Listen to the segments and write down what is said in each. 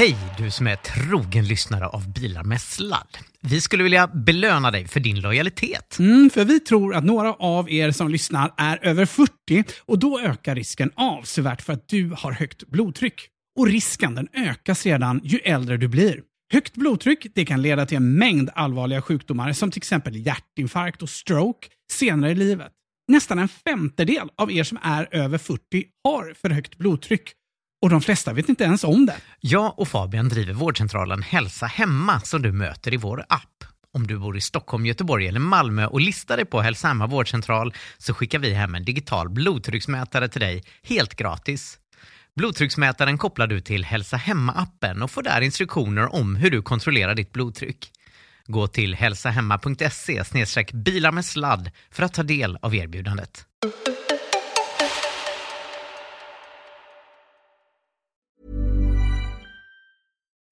Hej du som är trogen lyssnare av Bilar med sladd. Vi skulle vilja belöna dig för din lojalitet. Mm, för vi tror att några av er som lyssnar är över 40 och då ökar risken avsevärt för att du har högt blodtryck. Och risken den ökar sedan ju äldre du blir. Högt blodtryck det kan leda till en mängd allvarliga sjukdomar som till exempel hjärtinfarkt och stroke senare i livet. Nästan en femtedel av er som är över 40 har för högt blodtryck och de flesta vet inte ens om det. Jag och Fabian driver vårdcentralen Hälsa Hemma som du möter i vår app. Om du bor i Stockholm, Göteborg eller Malmö och listar dig på Hälsa Hemma vårdcentral så skickar vi hem en digital blodtrycksmätare till dig helt gratis. Blodtrycksmätaren kopplar du till Hälsa Hemma-appen och får där instruktioner om hur du kontrollerar ditt blodtryck. Gå till hälsahemma.se bilar med sladd för att ta del av erbjudandet.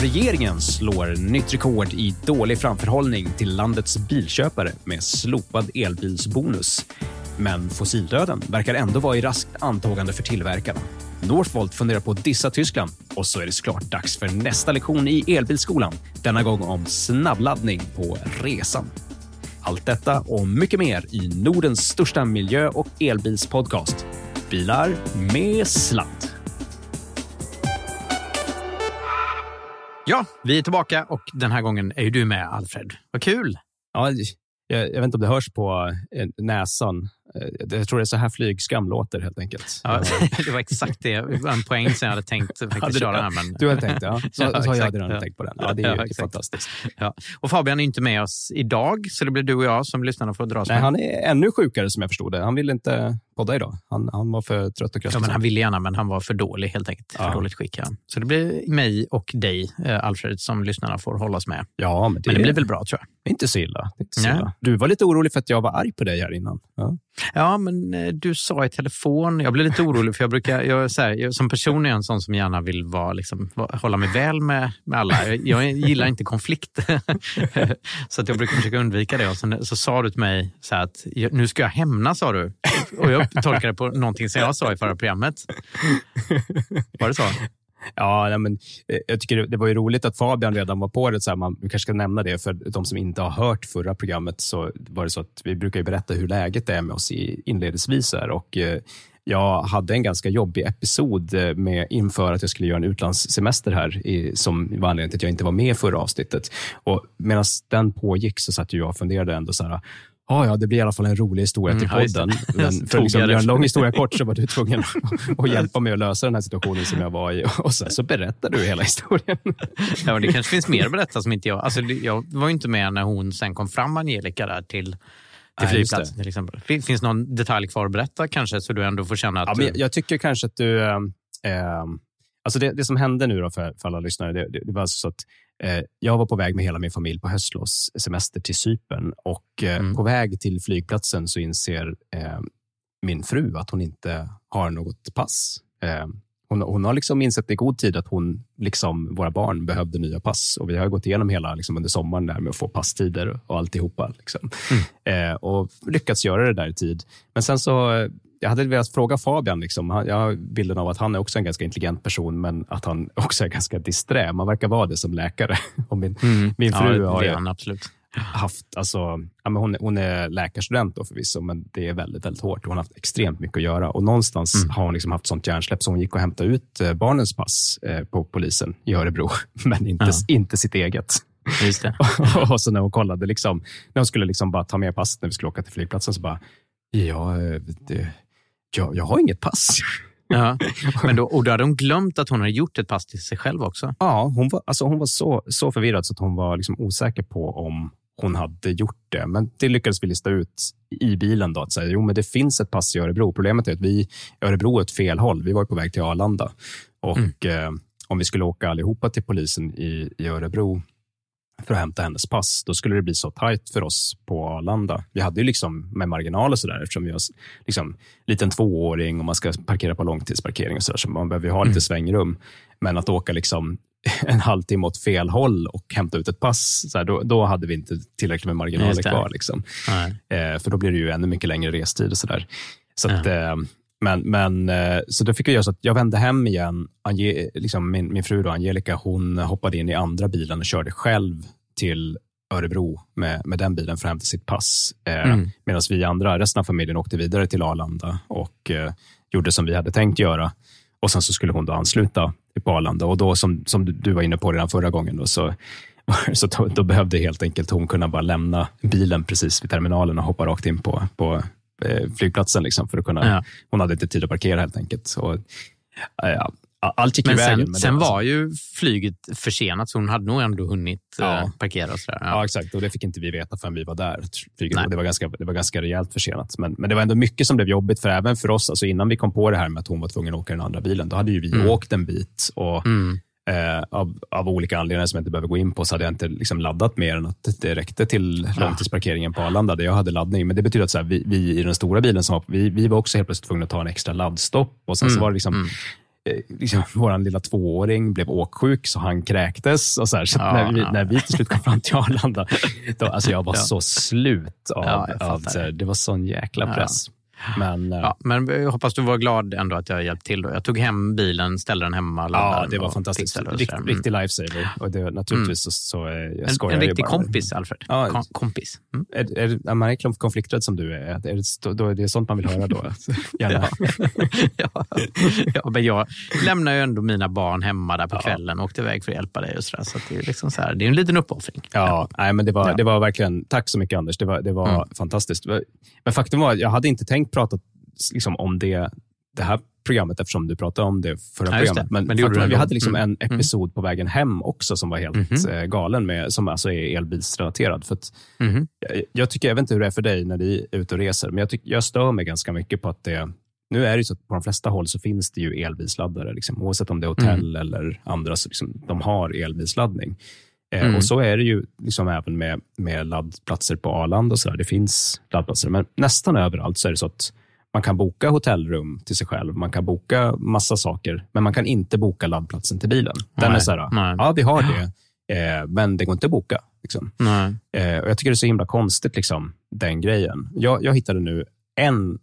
Regeringen slår nytt rekord i dålig framförhållning till landets bilköpare med slopad elbilsbonus. Men fossildöden verkar ändå vara i raskt antagande för tillverkarna. Northvolt funderar på att dissa Tyskland och så är det såklart dags för nästa lektion i elbilskolan. Denna gång om snabbladdning på resan. Allt detta och mycket mer i Nordens största miljö och elbilspodcast. Bilar med sladd. Ja, vi är tillbaka och den här gången är ju du med Alfred. Vad kul! Ja, jag, jag vet inte om det hörs på eh, näsan. Eh, Jag tror det är så här flygskam låter helt enkelt. Ja, det var exakt det. En poäng som jag hade tänkt faktiskt Hade du- köra här. Men... Du hade tänkt, ja. Så, Ja, så har jag redan Ja. tänkt på den. Ja, det är Ja, ju fantastiskt. Ja. Och Fabian är inte med oss idag, så det blir du och jag som lyssnarna får dras Nej, med. han är ännu sjukare som jag förstod det. Han ville inte podda idag. Han, han var för trött och Ja, krasslig. men han ville gärna, men han var för dålig helt enkelt. För Ja. dåligt skick. Ja. Så det blir mig och dig, eh, Alfred, som lyssnarna får hålla oss med. ja, men det, Men det blir väl bra, tror jag. inte så illa. Inte så illa. Du var lite orolig för att jag var arg på dig här innan. Ja. Ja, men eh, du sa i telefon, jag blev lite orolig för jag brukar, jag, så här, jag, som person är jag en sån som gärna vill vara, liksom, hålla mig väl med, med alla. Jag, jag gillar inte konflikt. så att jag brukar försöka undvika det. Och sen, så sa du till mig så här att nu ska jag hämnas, sa du. Och jag tolkar det på någonting som jag sa i förra programmet. Var det så? Ja, men, eh, jag tycker det, var ju roligt att Fabian redan var på det. Så här, man, vi kanske ska nämna det för de som inte har hört förra programmet. Så var det så att vi brukar ju berätta hur läget är med oss i inledningsvis. Här, och, eh, jag hade en ganska jobbig episod eh, med inför att jag skulle göra en utlandssemester här, i, som var anledningen till att jag inte var med i förra avsnittet. Och Medan den pågick så satt jag och funderade ändå så här, Ja, ja, det blir i alla fall en rolig historia Mm, till det. podden. Men för att liksom göra en lång historia kort så var du tvungen att- hjälpa mig att lösa den här situationen som jag var i. Och sen så berättar du hela historien. Ja, men det kanske finns mer att berätta som inte jag... Alltså, jag var ju inte med när hon sen kom fram, Angelica, där till, just flygplatsen till exempel. Fin- Finns någon detalj kvar att berätta kanske, så du ändå får känna att... Ja, men jag, tycker kanske att du... Eh, alltså det, det som hände nu då för, för alla lyssnare, det, det, det var alltså så att jag var på väg med hela min familj på höstlovssemester till Cypern och eh, Mm. på väg till flygplatsen så inser eh, min fru att hon inte har något pass. Eh, hon, hon har liksom insett i god tid att hon, liksom våra barn, behövde nya pass. Och Vi har gått igenom hela liksom under sommaren där med att få passtider och alltihopa. Liksom. Eh, och lyckats göra det där i tid. Men sen så, eh, jag hade velat fråga Fabian, liksom, jag har bilden av att han är också en ganska intelligent person, men att han också är ganska disträ. Man verkar vara det som läkare. Och min, Mm. min ja, fru det har ju absolut. haft, alltså, ja, men hon, hon är läkarstudent då förvisso, men det är väldigt, väldigt hårt. Hon har haft extremt mycket att göra och någonstans Mm. har hon liksom haft sånt hjärnsläpp så hon gick och hämtade ut eh, barnens pass eh, på polisen i Örebro, men inte, Ja. inte sitt eget. Just det. och så när hon kollade, liksom, när hon skulle liksom bara ta med passet när vi skulle åka till flygplatsen, så bara, ja, eh, det, jag, jag har inget pass. Ja. Men då, och då hade hon glömt att hon hade gjort ett pass till sig själv också. Ja, hon var, alltså hon var så, så förvirrad så att hon var liksom osäker på om hon hade gjort det. Men det lyckades vi lista ut i bilen. Då, att säga, jo, men det finns ett pass i Örebro. Problemet är att vi, Örebro är ett fel håll. Vi var på väg till Arlanda. Och eh, om vi skulle åka allihopa till polisen i, i Örebro för att hämta hennes pass, då skulle det bli så tajt för oss på Arlanda. Vi hade ju liksom med marginal och sådär eftersom vi har liksom liten tvååring och man ska parkera på långtidsparkering och sådär, så man behöver ju ha lite svängrum. Men att åka liksom en halvtimme åt fel håll och hämta ut ett pass, så här, då, då hade vi inte tillräckligt med marginaler kvar. Liksom. Eh, för då blir det ju ännu mycket längre restid och sådär. Så att, eh, men, men, eh, så då fick jag göra så att jag vände hem igen. Ange, liksom min, min fru då, Angelica, hon hoppade in i andra bilen och körde själv till Örebro med, med den bilen för att hämta sitt pass. Eh, Mm. Medan vi andra, resten av familjen, åkte vidare till Arlanda och eh, gjorde som vi hade tänkt göra. Och sen så skulle hon då ansluta på Arlanda. Och då, som, som du- var inne på redan förra gången, då, så, så då, då behövde helt enkelt hon kunna bara lämna bilen precis vid terminalen och hoppa rakt in på, på flygplatsen. Liksom, för att kunna, Ja. Hon hade inte tid att parkera helt enkelt. Och, eh, ja, allt gick i Men vägen. sen, sen var ju flyget försenat, så hon hade nog ändå hunnit Ja. eh, parkera och sådär. Ja. Ja. exakt. Och det fick inte vi veta förrän vi var där. Flyget, det, var ganska, det var ganska rejält försenat. Men, men det var ändå mycket som blev jobbigt, för även för oss, alltså innan vi kom på det här med att hon var tvungen att åka i den andra bilen, då hade ju vi Mm. åkt en bit. Och, Mm. Eh, av, av olika anledningar som jag inte behöver gå in på, så hade jag inte liksom laddat mer än att det räckte till långtidsparkeringen på Arlanda, där jag hade laddning. Men det betyder att så här, vi, vi i den stora bilen, som var, vi, vi var också helt plötsligt tvungna att ta en extra laddstopp. Och sen så Mm. var det liksom, Mm. eh, liksom, vår lilla tvååring blev åksjuk så han kräktes. Och så här, så Ja, när, vi, ja. när vi till slut kom fram till Arlanda, då, alltså jag var Ja. så slut av, av så här, det var sån jäkla press. Men eh, Ja, men jag hoppas du var glad ändå att jag hjälpte till. Då. Jag tog hem bilen, ställde den hemma. ja, det var fantastiskt. Rikt. Mm. riktig lifesaver. Och det, naturligtvis så, så eh, jag En, en riktig kompis, Alfred. Ja. Kom, kompis. Mm. Är, är, är man är konflikträdd som du är, är det, då, är det sånt man vill höra då? Gärna. ja. ja, men jag lämnar ju ändå mina barn hemma där på kvällen och åkte iväg för att hjälpa dig. Och så där, så det, är liksom så här, det är en liten uppoffring. Ja, nej, men det var, Ja. det var verkligen, tack så mycket Anders, det var, det var Mm. fantastiskt. Men faktum var, att jag hade inte tänkt prata liksom, om det, det här programmet eftersom du pratade om det förra Ja, programmet. det. Men, Men vi hade liksom Mm. en episod på vägen hem också som var helt eh, galen, med, som alltså är elbilsrelaterad. För att, Mhm. jag, jag tycker, jag vet inte hur det är för dig när du är ute och reser, men jag, tycker, jag stör mig ganska mycket på att det nu är det ju så att på de flesta håll så finns det ju elbilsladdare, liksom, oavsett om det är hotell eller andra, så liksom, de har elbilsladdning. Eh, Mm. Och så är det ju liksom även med, med laddplatser på Arlanda. Och så där. Det finns laddplatser, men nästan överallt så är det så att man kan boka hotellrum till sig själv. Man kan boka massa saker, men man kan inte boka laddplatsen till bilen. Den Nej, är så här, nej. ja, vi har det, eh, men det går inte att boka. Liksom. Eh, och jag tycker det är så himla konstigt, liksom, den grejen. Jag, jag hittade nu en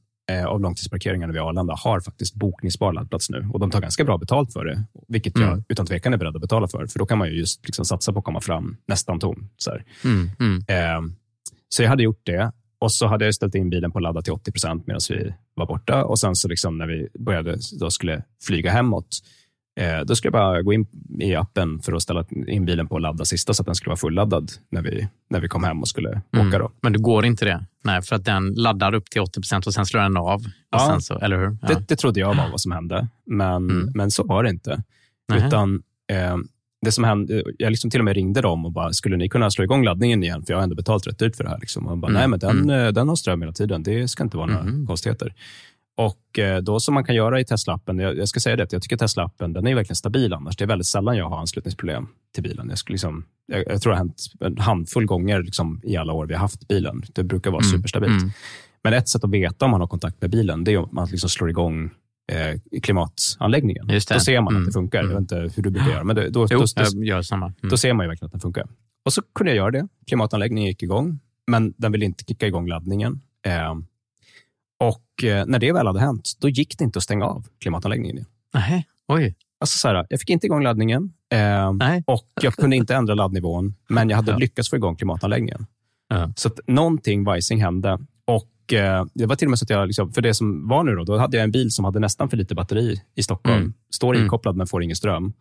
av långtidsparkeringarna vid Arlanda har faktiskt bokningsbar laddplats nu. Och de tar ganska bra betalt för det, vilket jag Mm. utan tvekan är beredd att betala för. För då kan man ju just liksom satsa på att komma fram nästan tom. Så. Mm. Mm. Eh, så jag hade gjort det. Och så hade jag ställt in bilen på att ladda till 80 procent medan vi var borta. Och sen så liksom när vi började då skulle flyga hemåt, eh, då skulle jag bara gå in i appen för att ställa in bilen på att ladda sista så att den skulle vara fulladdad när vi, när vi kom hem och skulle Mm. åka. Då. Men det går inte det? Nej, för att den laddar upp till 80 procent och sen slår den av. Ja. så, eller hur? Ja. Det, det trodde jag var vad som hände, men, Mm. men så var det inte. Nähä. Utan eh, det som hände, jag liksom till och med ringde dem och bara, skulle ni kunna slå igång laddningen igen? För jag har ändå betalat rätt dyrt för det här. Liksom. Och de bara, Mm. nej men den, Mm. eh, den har ström hela tiden. Det ska inte vara några Mhm. konstigheter. Och eh, då som man kan göra i Tesla-appen, jag, jag ska säga det, jag tycker Tesla-appen den är verkligen stabil annars. Det är väldigt sällan jag har anslutningsproblem till bilen. Jag, skulle liksom, jag, jag tror det har hänt en handfull gånger liksom, i alla år vi har haft bilen. Det brukar vara Mm. superstabilt. Mm. Men ett sätt att veta om man har kontakt med bilen, det är om man liksom slår igång eh, klimatanläggningen. Just det. Då ser man Mm. att det funkar. Jag Mm. vet inte hur du brukar göra, men det, då, Jo, då, då. Mm. då ser man ju verkligen att den funkar. Och så kunde jag göra det. Klimatanläggningen gick igång, men den ville inte kicka igång laddningen. Eh, och eh, när det väl hade hänt, då gick det inte att stänga av klimatanläggningen igen. Nej, oj. Alltså så här, jag fick inte igång laddningen eh, Nej. och jag kunde inte ändra laddnivån, men jag hade Ja. lyckats få igång klimatanläggningen. Ja. Så att någonting vajsing hände. Och eh, Det var till och med så att jag, liksom, för det som var nu då, då hade jag en bil som hade nästan för lite batteri i Stockholm. Mm. Står Mm. inkopplad men får ingen ström.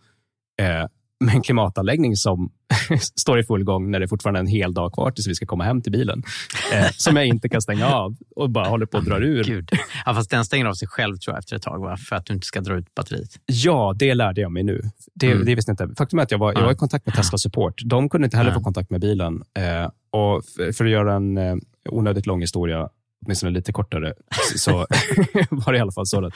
Eh, med en klimatanläggning som står i full gång när det fortfarande är en hel dag kvar tills vi ska komma hem till bilen. Eh, som jag inte kan stänga av och bara håller på att dra ur. Gud. Ja, fast den stänger av sig själv tror jag efter ett tag, va? för att du inte ska dra ut batteriet. Ja, det lärde jag mig nu. Det, Mm. det visste jag inte. Faktum är att jag var, jag Ja. var i kontakt med Tesla Support. De kunde inte heller Ja. få kontakt med bilen. Eh, och för, för att göra en eh, onödigt lång historia, åtminstone lite kortare, så var det i alla fall så att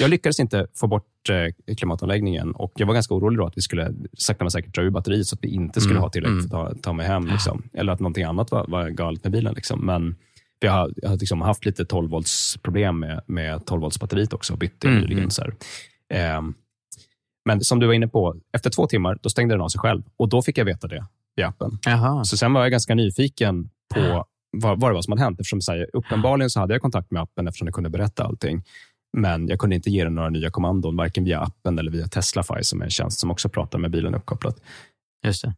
jag lyckades inte få bort eh, klimatanläggningen och jag var ganska orolig då att vi skulle sakta men säkert dra ur batteriet så att vi inte skulle Mm. ha tillräckligt för att ta, ta mig hem. Liksom. Eller att någonting annat var, var galet med bilen. Liksom. Men vi har, jag har liksom haft lite 12 volts problem med, med 12 volts batteriet också och bytte Mm, nyligen. mm. Så. Ehm, men som du var inne på, efter två timmar då stängde den av sig själv och då fick jag veta det i appen. Jaha. Så sen var jag ganska nyfiken på vad, vad det var som hade hänt. Eftersom så här, uppenbarligen så hade jag kontakt med appen eftersom den kunde berätta allting. Men jag kunde inte ge den några nya kommandon, varken via appen eller via Teslafy som är en tjänst som också pratar med bilen uppkopplat. Just det.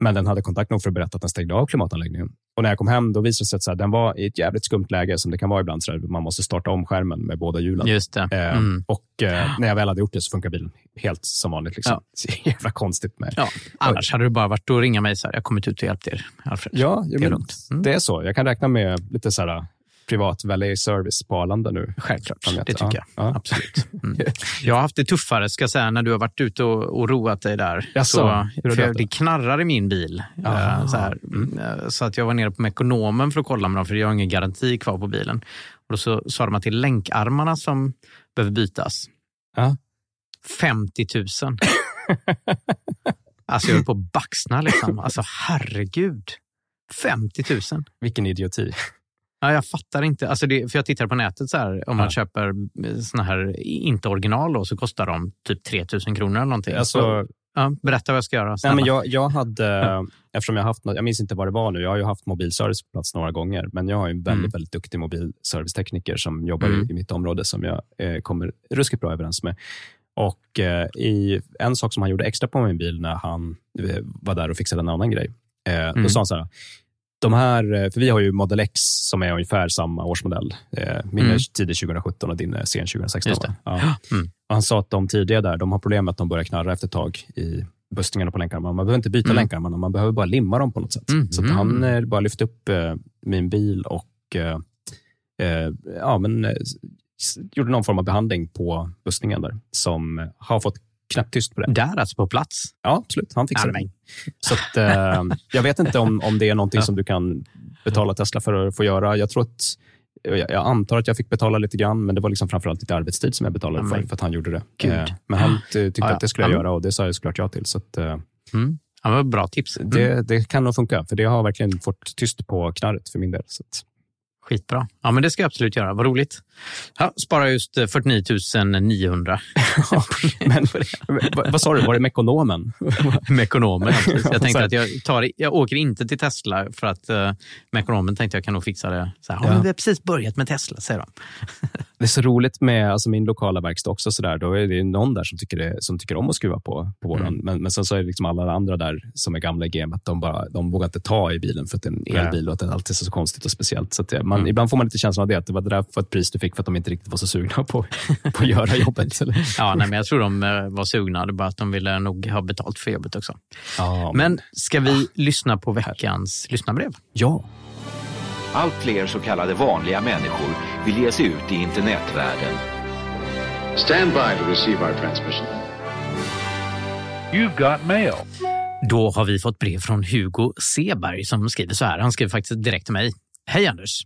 Men den hade kontakt nog för att berätta att den stängde av klimatanläggningen. Och när jag kom hem då visade det sig att så här, den var i ett jävligt skumt läge, som det kan vara ibland. Så här, man måste starta om skärmen med båda hjulen. Just det. Eh, Mm. Och eh, när jag väl hade gjort det så funkar bilen helt som vanligt. Liksom. Jävla konstigt med. Ja, annars hade det bara varit att ringa mig så här. Jag kommit ut och hjälpt er, Alfred. Ja, det är men. Mm. det är så. Jag kan räkna med lite så här, privat valet service på Arlanda nu. Självklart, det tycker Ja, jag. ja. Absolut. Mm. Jag har haft det tuffare ska jag säga, när du har varit ute och, och roat dig där. Jaså, så, jag, det? det knarrar i min bil. Aha. Eh, Så, här, Eh, så att jag var nere på Mekonomen för att kolla med dem, för jag har ingen garanti kvar på bilen. Och då så sa de att det är länkarmarna som behöver bytas. Ja. 50 000. alltså jag höll på att baxna liksom. Alltså herregud. 50 000. Vilken idioti. Ja, jag fattar inte. Alltså det, för jag tittade på nätet, så här, om man Ja. köper eh, såna här, inte original, då, så kostar de typ 3 000 kronor eller någonting. Alltså, Så, ja, berätta vad jag ska göra. nej, men jag, jag hade, eftersom jag haft, jag minns inte vad det var nu, jag har ju haft mobilservice på plats några gånger, men jag har ju en väldigt, Mm. väldigt duktig mobilservicetekniker som jobbar Mm. i, i mitt område som jag eh, kommer ruskigt bra överens med. Och eh, i, En sak som han gjorde extra på min bil när han eh, var där och fixade en annan grej, eh, Mm. då sa han så här, de här, eh, för vi har ju Model X som är ungefär samma årsmodell. Eh, min Mm. är tidig 2017 och din är sen 2016. Just det. va? Ja. Mm. Han sa att de tidiga där, de har problem med att de börjar knarra efter ett tag i bussningarna på länkarmarna. Man behöver inte byta Mm. länkarmarna, man behöver bara limma dem på något sätt. Mm. Så han eh, bara lyfte upp min bil och ja, men, gjorde någon form av behandling på bussningen där som har fått knäpptyst på det. Där alltså, på plats? Ja, absolut. Han fixade Ja, det. Så att, eh, jag vet inte om, om det är någonting som du kan betala Tesla för att få göra. Jag tror att jag, antar att jag fick betala lite grann, men det var liksom framförallt lite arbetstid som jag betalade Ja, för, för att han gjorde det. Gud. Eh, Men han ty- tyckte Ja, ja. att det skulle jag Ja, göra och det sa jag såklart ja till. Så att, eh, Mm. Ja, bra tips. Mm. det, det kan nog funka, för det har verkligen fått tyst på knarret för min del. Så att, Skitbra. Ja, men det ska jag absolut göra. Vad roligt. Ja, sparar just eh, 49 900 men, vad, vad sa du, var det Mekonomen? med ekonomen. ja, precis. Jag tänkte att jag, tar, jag åker inte till Tesla för att uh, med ekonomen tänkte jag kan nog fixa det. Så här, ja. Ja. men vi har precis börjat med Tesla, säger de. Det är så roligt med alltså min lokala verkstad också. Så där, då är det någon där som tycker, det, som tycker om att skruva på, på våran. Mm. Men, men sen så är det liksom alla andra där som är gamla i gamet. De, bara, de vågar inte ta i bilen för att det är en elbil och att det alltid är så konstigt och speciellt. Så det, man, Mm. Ibland får man lite känslan av det, att det var det där för ett pris du fick för att de inte riktigt var så sugna på, på att göra jobbet. Eller? Ja, nej, men jag tror de eh, var sugna. Det bara att de ville nog ha betalt för jobbet också. Ja, Men ska vi lyssna på veckans lyssnarbrev? ja. Allt fler så kallade vanliga människor vill ge sig ut i internetvärlden. Stand by to receive our transmission. You've got mail. Då har vi fått brev från Hugo Seberg som skriver så här. Han skriver faktiskt direkt till mig. Hej Anders!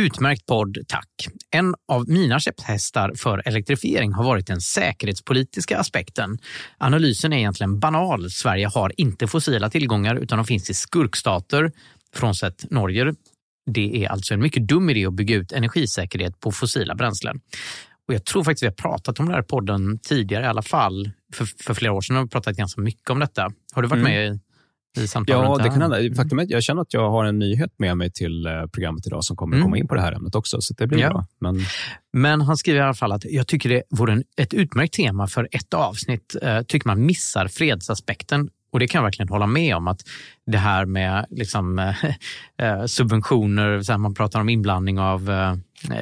Utmärkt podd, tack. En av mina käpphästar för elektrifiering har varit den säkerhetspolitiska aspekten. Analysen är egentligen banal. Sverige har inte fossila tillgångar utan de finns i skurkstater, frånsett Norge. Det är alltså en mycket dum idé att bygga ut energisäkerhet på fossila bränslen. Och jag tror faktiskt vi har pratat om den här podden tidigare i alla fall. För, för flera år sedan har vi pratat ganska mycket om detta. Har du varit Mm. med i, i samtalet? Ja, det kan här? hända. Faktum är att jag känner att jag har en nyhet med mig till eh, programmet idag som kommer Mm. komma in på det här ämnet också, så det blir Ja. bra. Men Men han skriver i alla fall att jag tycker det vore en, ett utmärkt tema för ett avsnitt. Eh, tycker man missar fredsaspekten. Och det kan jag verkligen hålla med om. att Det här med liksom, eh, eh, subventioner, så här, man pratar om inblandning av eh,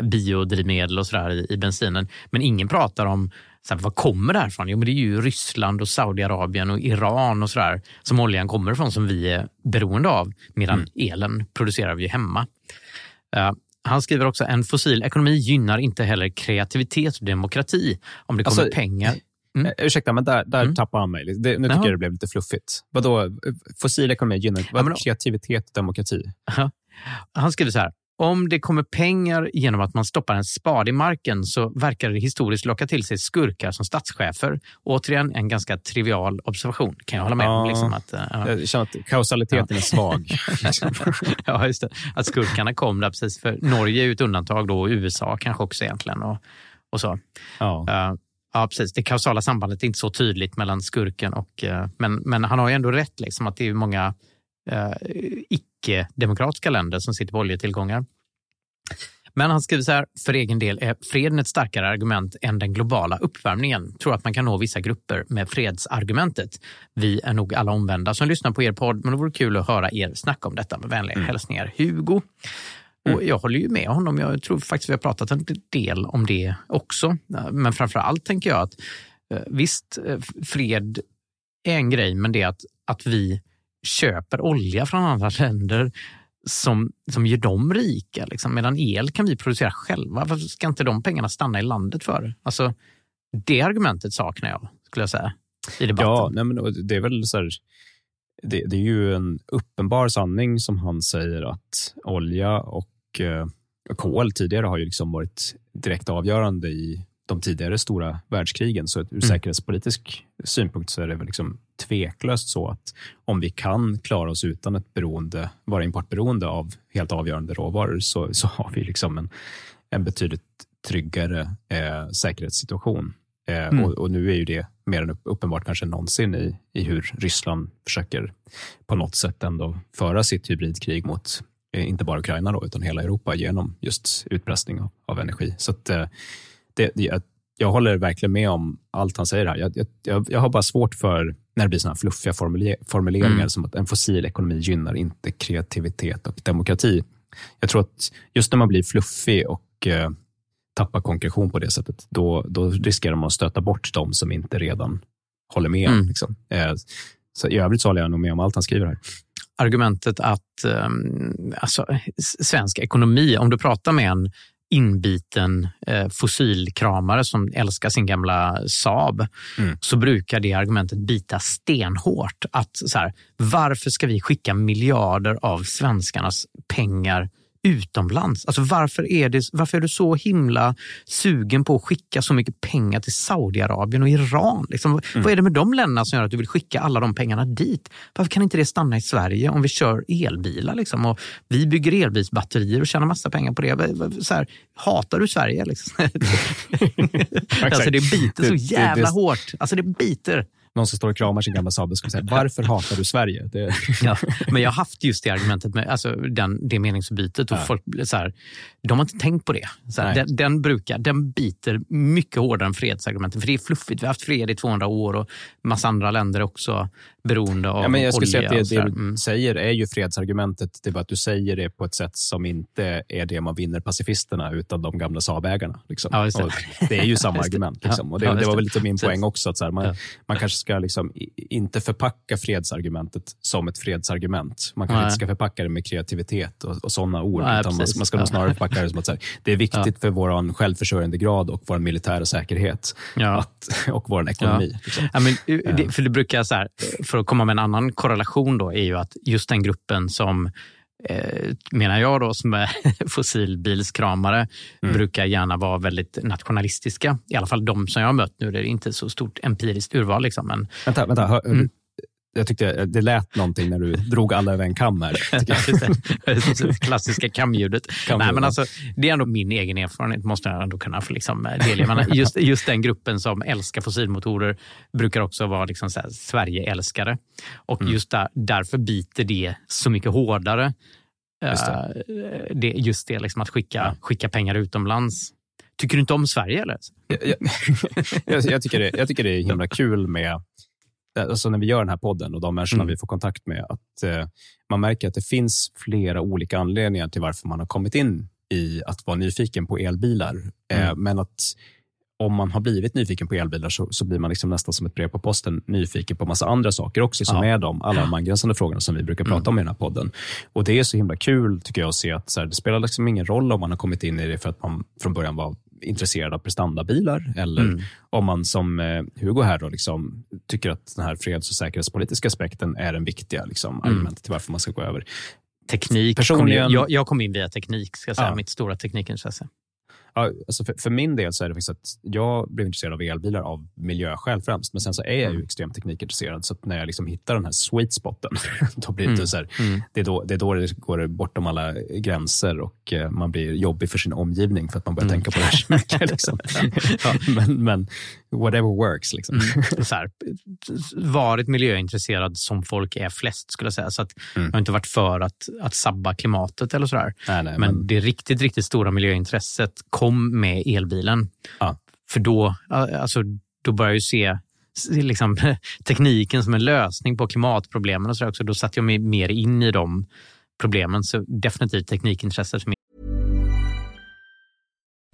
biodrivmedel och sådär i, i bensinen. Men ingen pratar om så här, var kommer det här ifrån? Jo, men det är ju Ryssland och Saudiarabien och Iran och sådär som oljan kommer ifrån som vi är beroende av. Medan elen producerar vi hemma. Eh, han skriver också en fossil ekonomi gynnar inte heller kreativitet och demokrati. Om det kommer Alltså, pengar. Mm. eh, ursäkta, men där, där Mm. tappar han mig. lite. Det, nu tycker jag det blev lite fluffigt. Vadå, fossil ekonomi gynnar vad, men- kreativitet och demokrati? Han skriver så här. Om det kommer pengar genom att man stoppar en spade i marken så verkar det historiskt locka till sig skurkar som statschefer. Återigen en ganska trivial observation. Kan jag hålla med om. Ja. Liksom att, eh, ja. Jag känner att kausaliteten är svag. ja, just det. Att skurkarna kom där precis. För Norge är ju ett undantag då och USA kanske också egentligen. Och, och så. ja. Eh, ja, precis. Det kausala sambandet är inte så tydligt mellan skurken och... eh, men, men han har ju ändå rätt liksom, att det är många uh, icke-demokratiska länder som sitter på oljetillgångar. Men han skriver så här, för egen del är freden ett starkare argument än den globala uppvärmningen. Tror att man kan nå vissa grupper med fredsargumentet. Vi är nog alla omvända som lyssnar på er podd, men det vore kul att höra er snacka om detta. Med vänliga hälsningar, Hugo. Och jag håller ju med honom. Jag tror faktiskt vi har pratat en del om det också. Men framför allt tänker jag att eh, visst, eh, fred är en grej, men det är att, att vi köper olja från andra länder som, som gör dem rika. Liksom. Medan el kan vi producera själva. Varför ska inte de pengarna stanna i landet för? Alltså, det argumentet saknar jag, skulle jag säga, i debatten. Ja, nej, men det är väl så här, det, det är ju en uppenbar sanning som han säger att olja och eh, kol tidigare har ju liksom varit direkt avgörande i de tidigare stora världskrigen. Så ur Mm. säkerhetspolitisk synpunkt så är det väl liksom tveklöst så att om vi kan klara oss utan ett beroende, vara importberoende av helt avgörande råvaror så, så har vi liksom en, en betydligt tryggare eh, säkerhetssituation. Eh, Mm. och, och nu är ju det mer än upp- uppenbart kanske någonsin i, i hur Ryssland försöker på något sätt ändå föra sitt hybridkrig mot inte bara Ukraina då, utan hela Europa genom just utpressning av, av energi. Så att, eh, det, jag, jag håller verkligen med om allt han säger här. Jag, jag, jag, jag har bara svårt för när det blir såna här fluffiga formule- formuleringar Mm. som att en fossil ekonomi gynnar inte kreativitet och demokrati. Jag tror att just när man blir fluffig och eh, tappar konkretion på det sättet, då, då riskerar man att stöta bort de som inte redan håller med. Mm. Liksom. Eh, så I övrigt så håller jag nog med om allt han skriver här. Argumentet att um, alltså, svensk ekonomi, om du pratar med en inbiten eh, fossilkramare som älskar sin gamla Saab, Mm. så brukar det argumentet bita stenhårt. Att så här, varför ska vi skicka miljarder av svenskarnas pengar utomlands? Alltså varför är, det, varför är du så himla sugen på att skicka så mycket pengar till Saudiarabien och Iran? Liksom, Vad är det med de länderna som gör att du vill skicka alla de pengarna dit? Varför kan inte det stanna i Sverige om vi kör elbilar? Liksom, och vi bygger elbilsbatterier och tjänar massa pengar på det. Så här, hatar du Sverige? Liksom? alltså, det biter så jävla hårt. Alltså det biter. Någon som står och kramar sin gamla Saab skulle säga, varför hatar du Sverige? Det, Ja, men jag har haft just det argumentet med alltså, den, det meningsbytet. Och Ja. folk, så här, de har inte tänkt på det. Så här, den, den, brukar, den biter mycket hårdare än fredsargumentet. För det är fluffigt. Vi har haft fred i 200 år och massa andra länder också beroende av Ja, men jag skulle olja. säga att det, du Mm. säger är ju fredsargumentet. Det är bara att du säger det på ett sätt som inte är det man vinner pacifisterna utan de gamla Saabägarna. Liksom. Ja, det. Det är ju samma argument. Liksom. Och det, Ja, det var väl lite min poäng också. Att så här, man, man kanske ska liksom inte förpacka fredsargumentet som ett fredsargument. Man kanske inte ska förpacka det med kreativitet och, och sådana ord. Utan man, man ska nog snarare förpacka det som att här, det är viktigt för vår självförsörjandegrad och vår militära säkerhet att, och vår ekonomi. Liksom. Men, eh, det, för det brukar så här, för att komma med en annan korrelation då, är ju att just den gruppen som eh, menar jag då, som är fossilbilskramare, brukar gärna vara väldigt nationalistiska. I alla fall de som jag har mött. Nu är det inte så stort empiriskt urval. Liksom, men, Vänta, vänta. Hör, Mm. Jag tyckte det lät någonting när du drog alla över en kam här. klassiska kamljudet. Nej, men alltså, det är ändå min egen erfarenhet, måste jag ändå kunna få liksom eh, delge. Men just, just den gruppen som älskar fossilmotorer brukar också vara liksom så här Sverige-älskare. Och Mm. just där, därför biter det så mycket hårdare. Just det. Eh, det, just det, liksom att skicka, skicka pengar utomlands. Tycker du inte om Sverige? eller? jag, jag, jag, jag, tycker det, jag tycker det är himla kul med alltså när vi gör den här podden och de människorna Mm. vi får kontakt med. att eh, Man märker att det finns flera olika anledningar till varför man har kommit in i att vara nyfiken på elbilar. Eh, Mm. men att om man har blivit nyfiken på elbilar så, så blir man liksom nästan som ett brev på posten nyfiken på massa andra saker också som Ja. är de, alla de angränsande frågorna som vi brukar prata om i den här podden. Och Det är så himla kul tycker jag att se att här, det spelar liksom ingen roll om man har kommit in i det för att man från början var intresserad av prestandabilar eller Mm. om man som eh, Hugo här då liksom, tycker att den här freds och säkerhetspolitiska aspekten är den viktiga liksom, argumentet till varför man ska gå över. Teknik. Personligen- Kom, jag, jag kom in via teknik, ska säga. Ja. Mitt stora teknikintresse. Ja, alltså för, för min del så är det faktiskt att jag blev intresserad av elbilar av miljöskäl främst, men sen så är jag ju extremt teknikintresserad. Så att när jag liksom hittar den här sweet spoten, då blir det, Mm. så här, Mm. det, är då, det är då det går bortom alla gränser och eh, man blir jobbig för sin omgivning för att man börjar Mm. tänka på det här så mycket. Liksom. ja, men, men whatever works. Liksom. Mm. Så här, varit miljöintresserad som folk är flest, skulle jag säga. Så att Mm. Jag har inte varit för att, att sabba klimatet eller. Nej, nej, men, men- det riktigt, riktigt stora miljöintresset kom med elbilen. Ja. För då, alltså, då började jag ju se se liksom, tekniken som en lösning på klimatproblemen. och så där också. Då satte jag mig mer in i de problemen. Så definitivt teknikintresset för mig.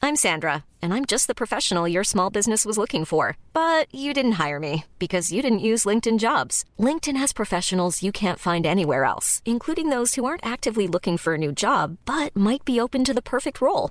I'm Sandra, and I'm just the professional your small business was looking for. But you didn't hire me because you didn't use LinkedIn jobs. LinkedIn has professionals you can't find anywhere else, including those who aren't actively looking for a new job but might be open to the perfect role,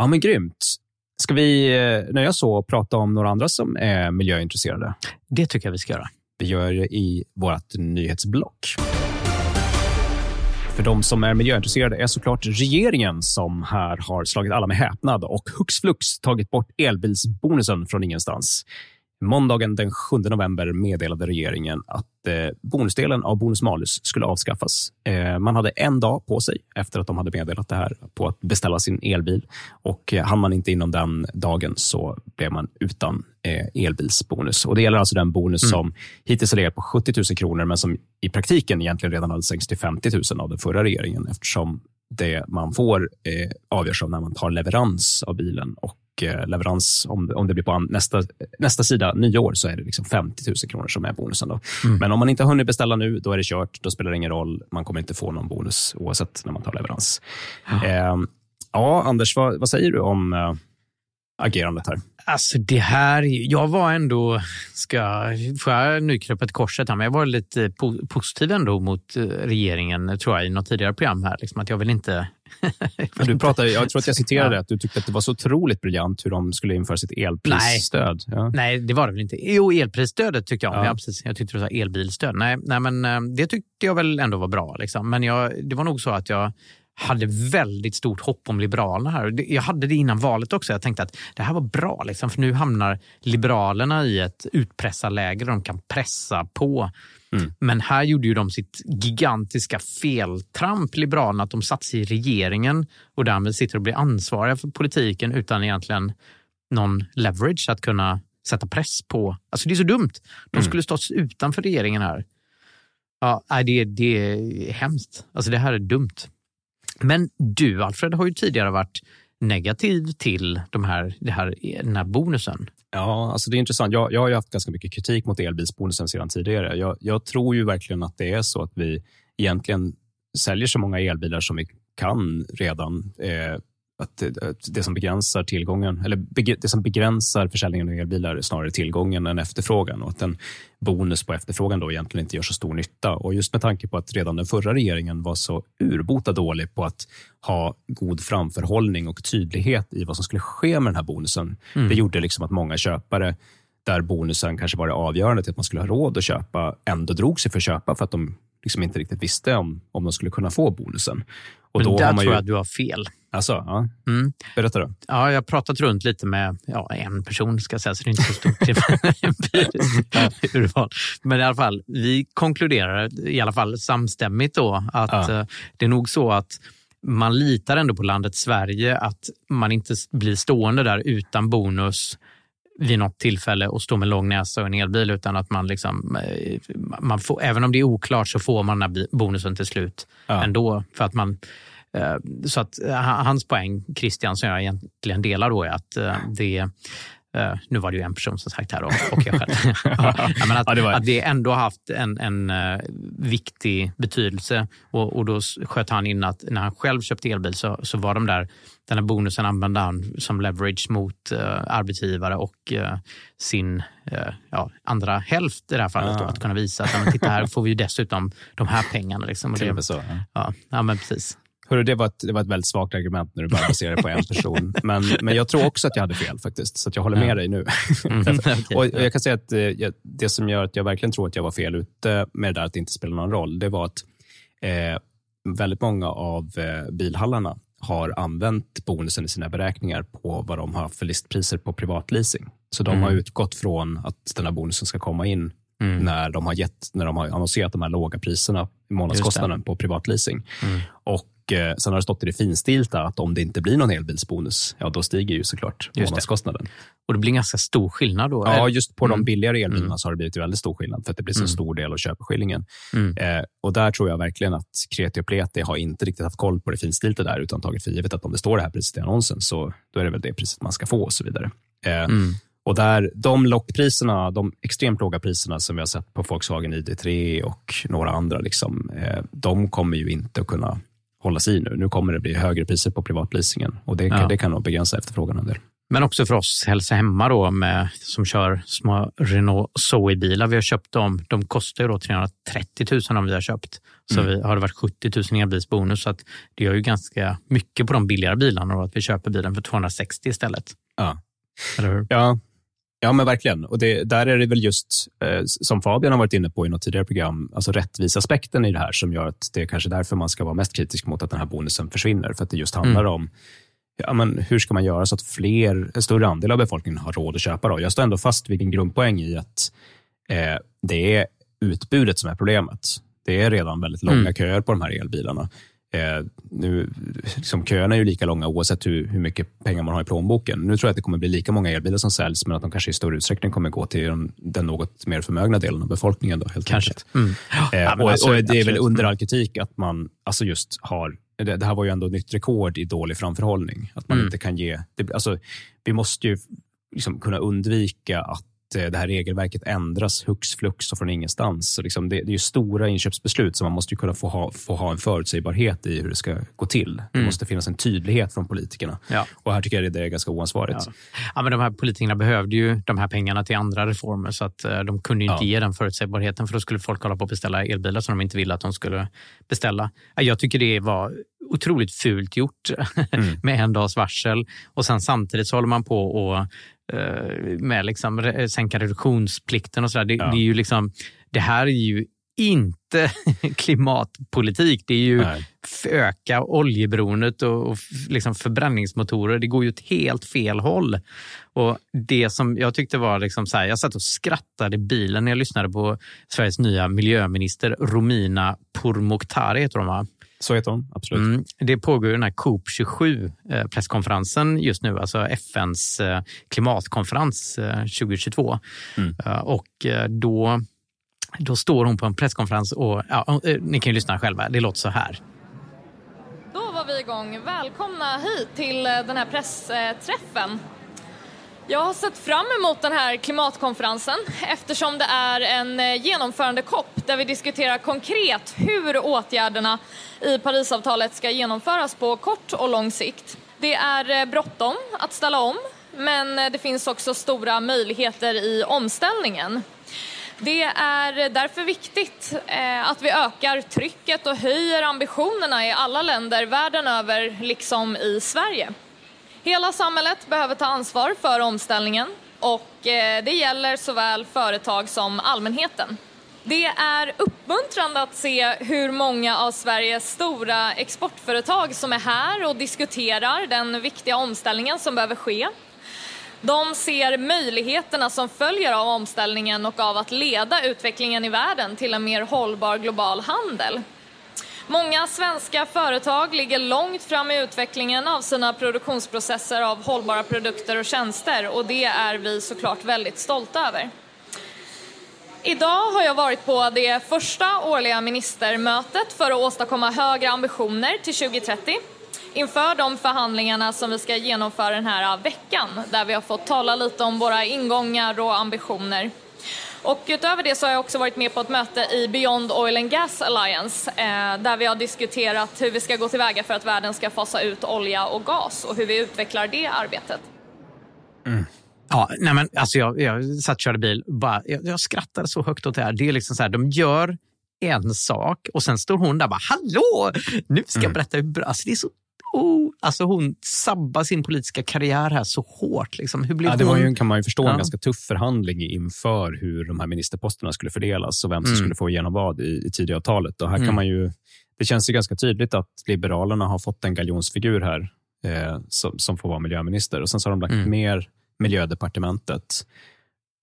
Ja, men grymt. Ska vi eh, nöja oss och prata om några andra som är miljöintresserade? Det tycker jag vi ska göra. Vi gör det i vårt nyhetsblock. För de som är miljöintresserade är såklart regeringen som här har slagit alla med häpnad och hux flux tagit bort elbilsbonusen från ingenstans. Måndagen den 7 november meddelade regeringen att eh, bonusdelen av bonus-malus skulle avskaffas. Eh, man hade en dag på sig efter att de hade meddelat det här på att beställa sin elbil. Och eh, hann man inte inom den dagen så blev man utan eh, elbilsbonus. Och Det gäller alltså den bonus som hittills har legat på 70 000 kronor men som i praktiken egentligen redan hade sänkts till 50 000 av den förra regeringen eftersom det man får eh, avgörs av när man tar leverans av bilen. Och eh, leverans, om, om det blir på nästa, nästa sida, nyår, så är det liksom 50 000 kronor som är bonusen. Då. Men om man inte har hunnit beställa nu, då är det kört. Då spelar det ingen roll. Man kommer inte få någon bonus oavsett när man tar leverans. Eh, ja, Anders, vad, vad säger du om eh, agerandet här? Alltså det här, jag var ändå, ska, får jag nu krypa till korset här, men jag var lite po positiv ändå mot eh, regeringen, tror jag, i något tidigare program här. Liksom att jag vill inte... Men Du pratade, jag tror att jag citerade Ja. att du tyckte att det var så otroligt briljant hur de skulle införa sitt elprisstöd. Ja. Nej, det var det väl inte. Jo, elprisstödet tyckte jag om. Ja. Ja. precis. Jag tyckte du sa elbilstöd. Nej, nej, men eh, det tyckte jag väl ändå var bra. Liksom. Men jag, det var nog så att jag hade väldigt stort hopp om Liberalerna här. Jag hade det innan valet också. Jag tänkte att det här var bra, liksom, för nu hamnar Liberalerna i ett utpressarläge där de kan pressa på. Men här gjorde ju de sitt gigantiska feltramp, Liberalerna, att de satt sig i regeringen och därmed sitter och blir ansvariga för politiken utan egentligen någon leverage att kunna sätta press på. Alltså det är så dumt. De skulle stått utanför regeringen här. Ja, det, det är hemskt. Alltså det här är dumt. Men du, Alfred, har ju tidigare varit negativ till de här, det här, den här bonusen. Ja, alltså det är intressant. Jag, jag har ju haft ganska mycket kritik mot elbilsbonusen sedan tidigare. Jag, jag tror ju verkligen att det är så att vi egentligen säljer så många elbilar som vi kan redan. Eh, att det, som begränsar tillgången, eller det som begränsar försäljningen av elbilar är snarare tillgången än efterfrågan och att en bonus på efterfrågan då egentligen inte gör så stor nytta. Och just med tanke på att redan den förra regeringen var så urbota dålig på att ha god framförhållning och tydlighet i vad som skulle ske med den här bonusen. Det gjorde liksom att många köpare där bonusen kanske var det avgörande till att man skulle ha råd att köpa, ändå drog sig för att köpa för att de liksom inte riktigt visste om, om de skulle kunna få bonusen. Och Men då där har man tror ju, jag att du har fel. Alltså, ja. Mm. Berätta då. Ja, jag har pratat runt lite med ja, en person, ska jag säga, så det är inte så stort empiriskt urval. Men i alla fall, vi konkluderar i alla fall samstämmigt då att Ja. eh, det är nog så att man litar ändå på landet Sverige att man inte blir stående där utan bonus vid något tillfälle och stå med lång näsa och en elbil utan att man liksom, eh, man får, även om det är oklart så får man den här bonusen till slut Ja. ändå. För att man, eh, så att eh, hans poäng, Christian, som jag egentligen delar då är att det nu var det ju en person som sagt här och, och jag själv. ja, men att, Ja, det var- att det ändå haft en, en viktig betydelse. Och, och då sköt han in att när han själv köpte elbil så, så var de där, den här bonusen använde han som leverage mot eh, arbetsgivare och eh, sin eh, ja, andra hälft i det här fallet. Då, Ah. att kunna visa att men titta här får vi ju dessutom de här pengarna. Liksom, och det, så. Ja. ja, ja, men precis. Hörru, det, var ett, det var ett väldigt svagt argument när du bara baserade det på en person. Men, men jag tror också att jag hade fel faktiskt, så att jag håller med Ja. dig nu. Mm, okej. och jag kan säga att eh, jag, det som gör att jag verkligen tror att jag var fel ute med det där att det inte spelar någon roll, det var att eh, väldigt många av eh, bilhallarna har använt bonusen i sina beräkningar på vad de har för listpriser på privatleasing. Så de har utgått från att den här bonusen ska komma in när de har gett, när de har annonserat de här låga priserna, månadskostnaden på privatleasing. Och eh, sen har det stått i det finstilta att om det inte blir någon elbilsbonus, ja då stiger ju såklart månadskostnaden. Och det blir ganska stor skillnad då. Ja, just på de Mm. billigare elbilarna så har det blivit väldigt stor skillnad för att det blir så Mm. stor del av köpeskillingen. Mm. Eh, och där tror jag verkligen att Kreti och Pleti har inte riktigt haft koll på det finstilta där utan tagit för givet att om det står det här priset i annonsen så då är det väl det priset man ska få och så vidare. Eh, Mm. Och där, de lockpriserna, de extremt låga priserna som vi har sett på Volkswagen ID3 och några andra, liksom, eh, de kommer ju inte att kunna hållas i nu. Nu kommer det bli högre priser på privatleasingen och det, kan- Ja. det kan nog begränsa efterfrågan en del. Men också för oss Hälsa Hemma då, med, som kör små Renault Zoe-bilar. Vi har köpt dem. De kostar ju då 330 000 om vi har köpt. Så Mm. vi, har det varit 70 000 elbilsbonus. Så att det gör ju ganska mycket på de billigare bilarna och att vi köper bilen för 260 istället. Ja. Eller hur? Ja, ja men verkligen. Och det, där är det väl just, eh, som Fabian har varit inne på i något tidigare program, alltså rättvisaspekten i det här som gör att det är kanske därför man ska vara mest kritisk mot att den här bonusen försvinner. För att det just handlar om ja, men hur ska man göra så att fler, en större andel av befolkningen har råd att köpa. Då? Jag står ändå fast vid din grundpoäng i att eh, det är utbudet som är problemet. Det är redan väldigt långa Mm. köer på de här elbilarna. Eh, nu, liksom, köerna är ju lika långa oavsett hur, hur mycket pengar man har i plånboken. Nu tror jag att det kommer bli lika många elbilar som säljs, men att de kanske i större utsträckning kommer gå till den, den något mer förmögna delen av befolkningen. Då, helt Kanske. Mm. Eh, och, och Det är väl absolut. under all kritik att man alltså just har... Det, det här var ju ändå nytt rekord i dålig framförhållning. Att man Mm. inte kan ge... Det, alltså, vi måste ju liksom kunna undvika att det här regelverket ändras hux flux och från ingenstans. Så liksom det, det är stora inköpsbeslut så man måste ju kunna få ha, få ha en förutsägbarhet i hur det ska gå till. Det Mm. måste finnas en tydlighet från politikerna. Ja. Och här tycker jag det är ganska oansvarigt. Ja. Ja, men de här politikerna behövde ju de här pengarna till andra reformer så att eh, de kunde inte Ja. ge den förutsägbarheten för då skulle folk hålla på att beställa elbilar som de inte ville att de skulle beställa. Ja, Jag tycker det var otroligt fult gjort med en dags varsel och sen samtidigt så håller man på och eh, med liksom sänka reduktionsplikten och sådär. Det, Ja. det, är ju liksom, det här är ju inte klimatpolitik. Det är ju Nej. öka oljeberoendet och, och liksom förbränningsmotorer. Det går ju åt helt fel håll. Och det som jag tyckte var liksom så här, jag satt och skrattade i bilen när jag lyssnade på Sveriges nya miljöminister Romina Pourmokhtari heter hon va? Så heter hon, absolut. Mm, det pågår den här COP 27 eh, presskonferensen just nu, alltså FNs eh, klimatkonferens eh, 2022. Eh, och eh, då, då står hon på en presskonferens och ja, ni kan ju lyssna själva. Det låter så här. Då var vi igång. Välkomna hit till den här pressträffen. Jag har sett fram emot den här klimatkonferensen eftersom det är en eh, genomförandekopp där vi diskuterar konkret hur åtgärderna i Parisavtalet ska genomföras på kort och lång sikt. Det är eh, bråttom att ställa om men eh, det finns också stora möjligheter i omställningen. Det är därför viktigt eh, att vi ökar trycket och höjer ambitionerna i alla länder världen över, liksom i Sverige. Hela samhället behöver ta ansvar för omställningen och eh, det gäller såväl företag som allmänheten. Det är uppmuntrande att se hur många av Sveriges stora exportföretag som är här och diskuterar den viktiga omställningen som behöver ske. De ser möjligheterna som följer av omställningen och av att leda utvecklingen i världen till en mer hållbar global handel. Många svenska företag ligger långt fram i utvecklingen av sina produktionsprocesser av hållbara produkter och tjänster och det är vi såklart väldigt stolta över. Idag har jag varit på det första årliga ministermötet för att åstadkomma högre ambitioner till 2030 inför de förhandlingarna som vi ska genomföra den här veckan där vi har fått tala lite om våra ingångar och ambitioner. Och utöver det så har jag också varit med på ett möte i Beyond Oil and Gas Alliance eh, där vi har diskuterat hur vi ska gå tillväga för att världen ska fasa ut olja och gas och hur vi utvecklar det arbetet. Ja, nej men, alltså jag, jag satt och körde bil bara, jag, jag skrattade så högt åt det här. Det är liksom så här, de gör en sak och sen står hon där bara “Hallå! Nu ska jag berätta hur bra...” alltså, det är så alltså hon sabbar sin politiska karriär här så hårt. Liksom. Hur blev Ja, det hon... var ju, kan man ju förstå, en Ja. ganska tuff förhandling inför hur de här ministerposterna skulle fördelas och vem som Mm. skulle få igenom vad i, i Tidöavtalet. Och här Mm. kan man ju, det känns ju ganska tydligt att Liberalerna har fått en galjonsfigur här eh, som, som får vara miljöminister. Och Sen så har de lagt Mm. mer Miljödepartementet.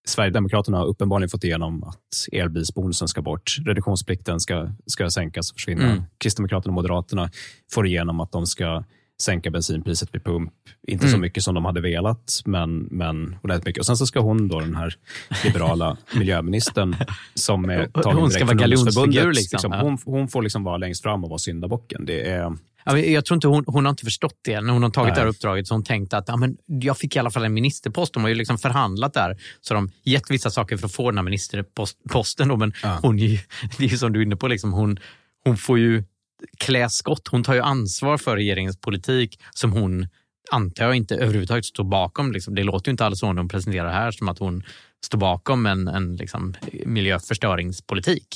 Sverigedemokraterna har uppenbarligen fått igenom att elbilsbonusen ska bort. Reduktionsplikten ska, ska sänkas och försvinna. Mm. Kristdemokraterna och Moderaterna får igenom att de ska sänka bensinpriset vid pump. Inte så Mm. mycket som de hade velat, men, men ordentligt mycket. Och sen så ska hon, då, den här liberala miljöministern, som är Hon tagen ska direkt vara ungdomsförbundet, liksom. Ja. hon, hon får liksom vara längst fram och vara syndabocken. Det är, jag tror inte hon, hon har inte förstått det. När hon har tagit Nej. det här uppdraget så hon tänkt att ja, men jag fick i alla fall en ministerpost. De har ju liksom förhandlat där. Så de gett vissa saker för att få den här ministerposten. Då, men Ja. hon är ju, det är ju som du är inne på, liksom, hon, hon får ju klä skott. Hon tar ju ansvar för regeringens politik som hon antar jag inte överhuvudtaget står bakom. Liksom. Det låter ju inte alls så när hon presenterar här som att hon står bakom en, en liksom, miljöförstöringspolitik.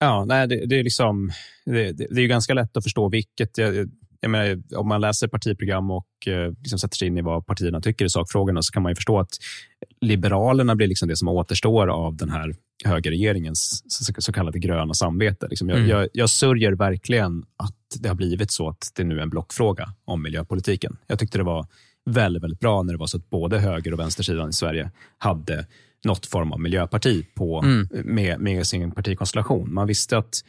Ja, nej, det, det är liksom, det, det, det är ju ganska lätt att förstå vilket. Jag, jag menar, om man läser partiprogram och eh, liksom sätter sig in i vad partierna tycker i sakfrågorna så kan man ju förstå att Liberalerna blir liksom det som återstår av den här högerregeringens så, så kallade gröna samvete. Liksom jag, Mm. jag, jag sörjer verkligen att det har blivit så att det nu är en blockfråga om miljöpolitiken. Jag tyckte det var väldigt, väldigt bra när det var så att både höger och vänstersidan i Sverige hade något form av miljöparti på, Mm. med, med sin partikonstellation. Man visste att